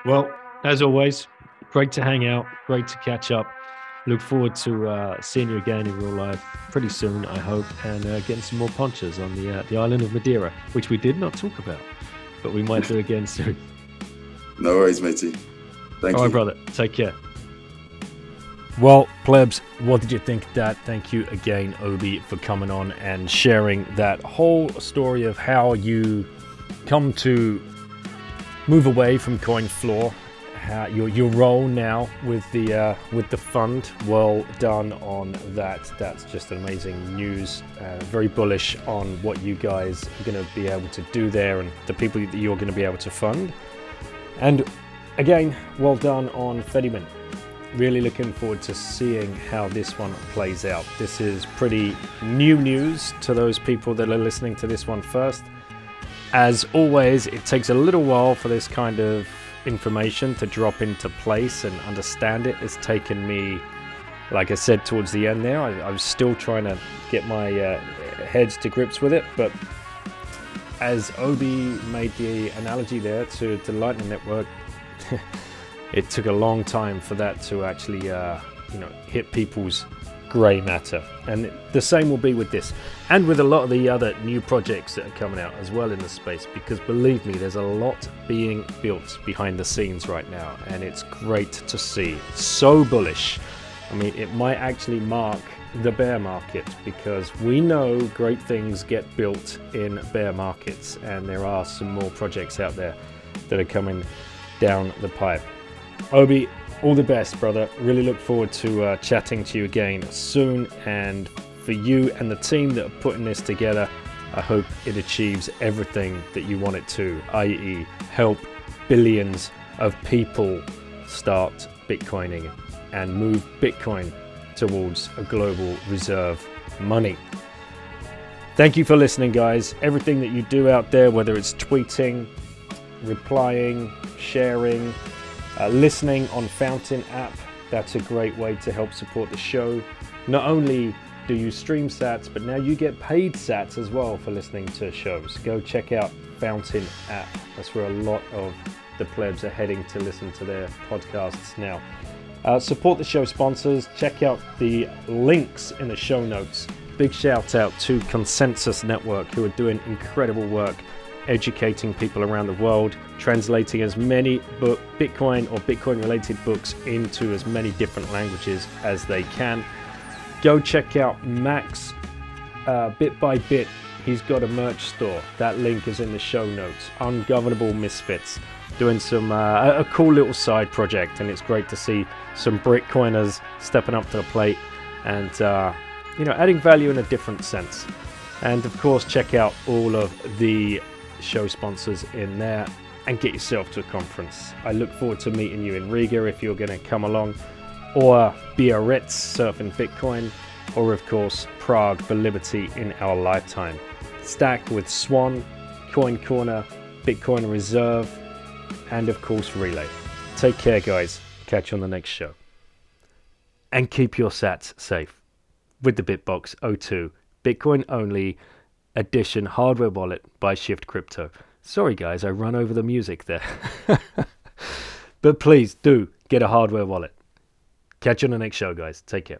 Well, as always, great to hang out, great to catch up. Look forward to uh, seeing you again in real life pretty soon, I hope, and uh, getting some more punches on the uh, the island of Madeira, which we did not talk about, but we might do again soon. No worries, matey. Thank All you. right, brother. Take care. Well, plebs, what did you think that? Thank you again, Obi, for coming on and sharing that whole story of how you come to move away from CoinFloor, your your role now with the uh, with the fund. Well done on that. That's just amazing news. Uh, very bullish on what you guys are going to be able to do there and the people that you're going to be able to fund. And again, well done on Fedimint. Really looking forward to seeing how this one plays out. This is pretty new news to those people that are listening to this one first. As always, it takes a little while for this kind of information to drop into place and understand it. It's taken me, like I said towards the end there, I, was still trying to get my uh, heads to grips with it, but as Obi made the analogy there to the Lightning Network, it took a long time for that to actually, uh, you know, hit people's grey matter. And the same will be with this, and with a lot of the other new projects that are coming out as well in the space. Because believe me, there's a lot being built behind the scenes right now, and it's great to see. So bullish. I mean, it might actually mark the bear market because we know great things get built in bear markets, and there are some more projects out there that are coming down the pipe. Obi, all the best, brother. Really look forward to uh, chatting to you again soon. And for you and the team that are putting this together. I hope it achieves everything that you want it to, i.e., help billions of people start Bitcoining and move Bitcoin towards a global reserve money. Thank you for listening, guys. Everything that you do out there, whether it's tweeting, replying, sharing, uh, listening on Fountain app, that's a great way to help support the show. Not only do you stream sats, but now you get paid sats as well for listening to shows. Go check out Fountain app. That's where a lot of the plebs are heading to listen to their podcasts now. Uh, support the show sponsors. Check out the links in the show notes. Big shout out to Konsensus Network, who are doing incredible work educating people around the world, translating as many book, Bitcoin or Bitcoin related books into as many different languages as they can. Go check out Max uh, Bit by Bit. He's got a merch store. That link is in the show notes. Ungovernable Misfits doing some uh, a cool little side project, and it's great to see some Bitcoiners stepping up to the plate and uh, you know adding value in a different sense. And of course, check out all of the show sponsors in there and get yourself to a conference. I look forward to meeting you in Riga if you're going to come along, or Biarritz surfing Bitcoin, or of course Prague for Liberty in our lifetime. Stack with Swan, CoinCorner, Bitcoin Reserve, and of course Relay. Take care, guys. Catch you on the next show. And keep your sats safe with the BitBox02 Bitcoin only edition hardware wallet by Shift Crypto. Sorry, guys, I run over the music there. but please do get a hardware wallet. Catch you on the next show, guys. Take care.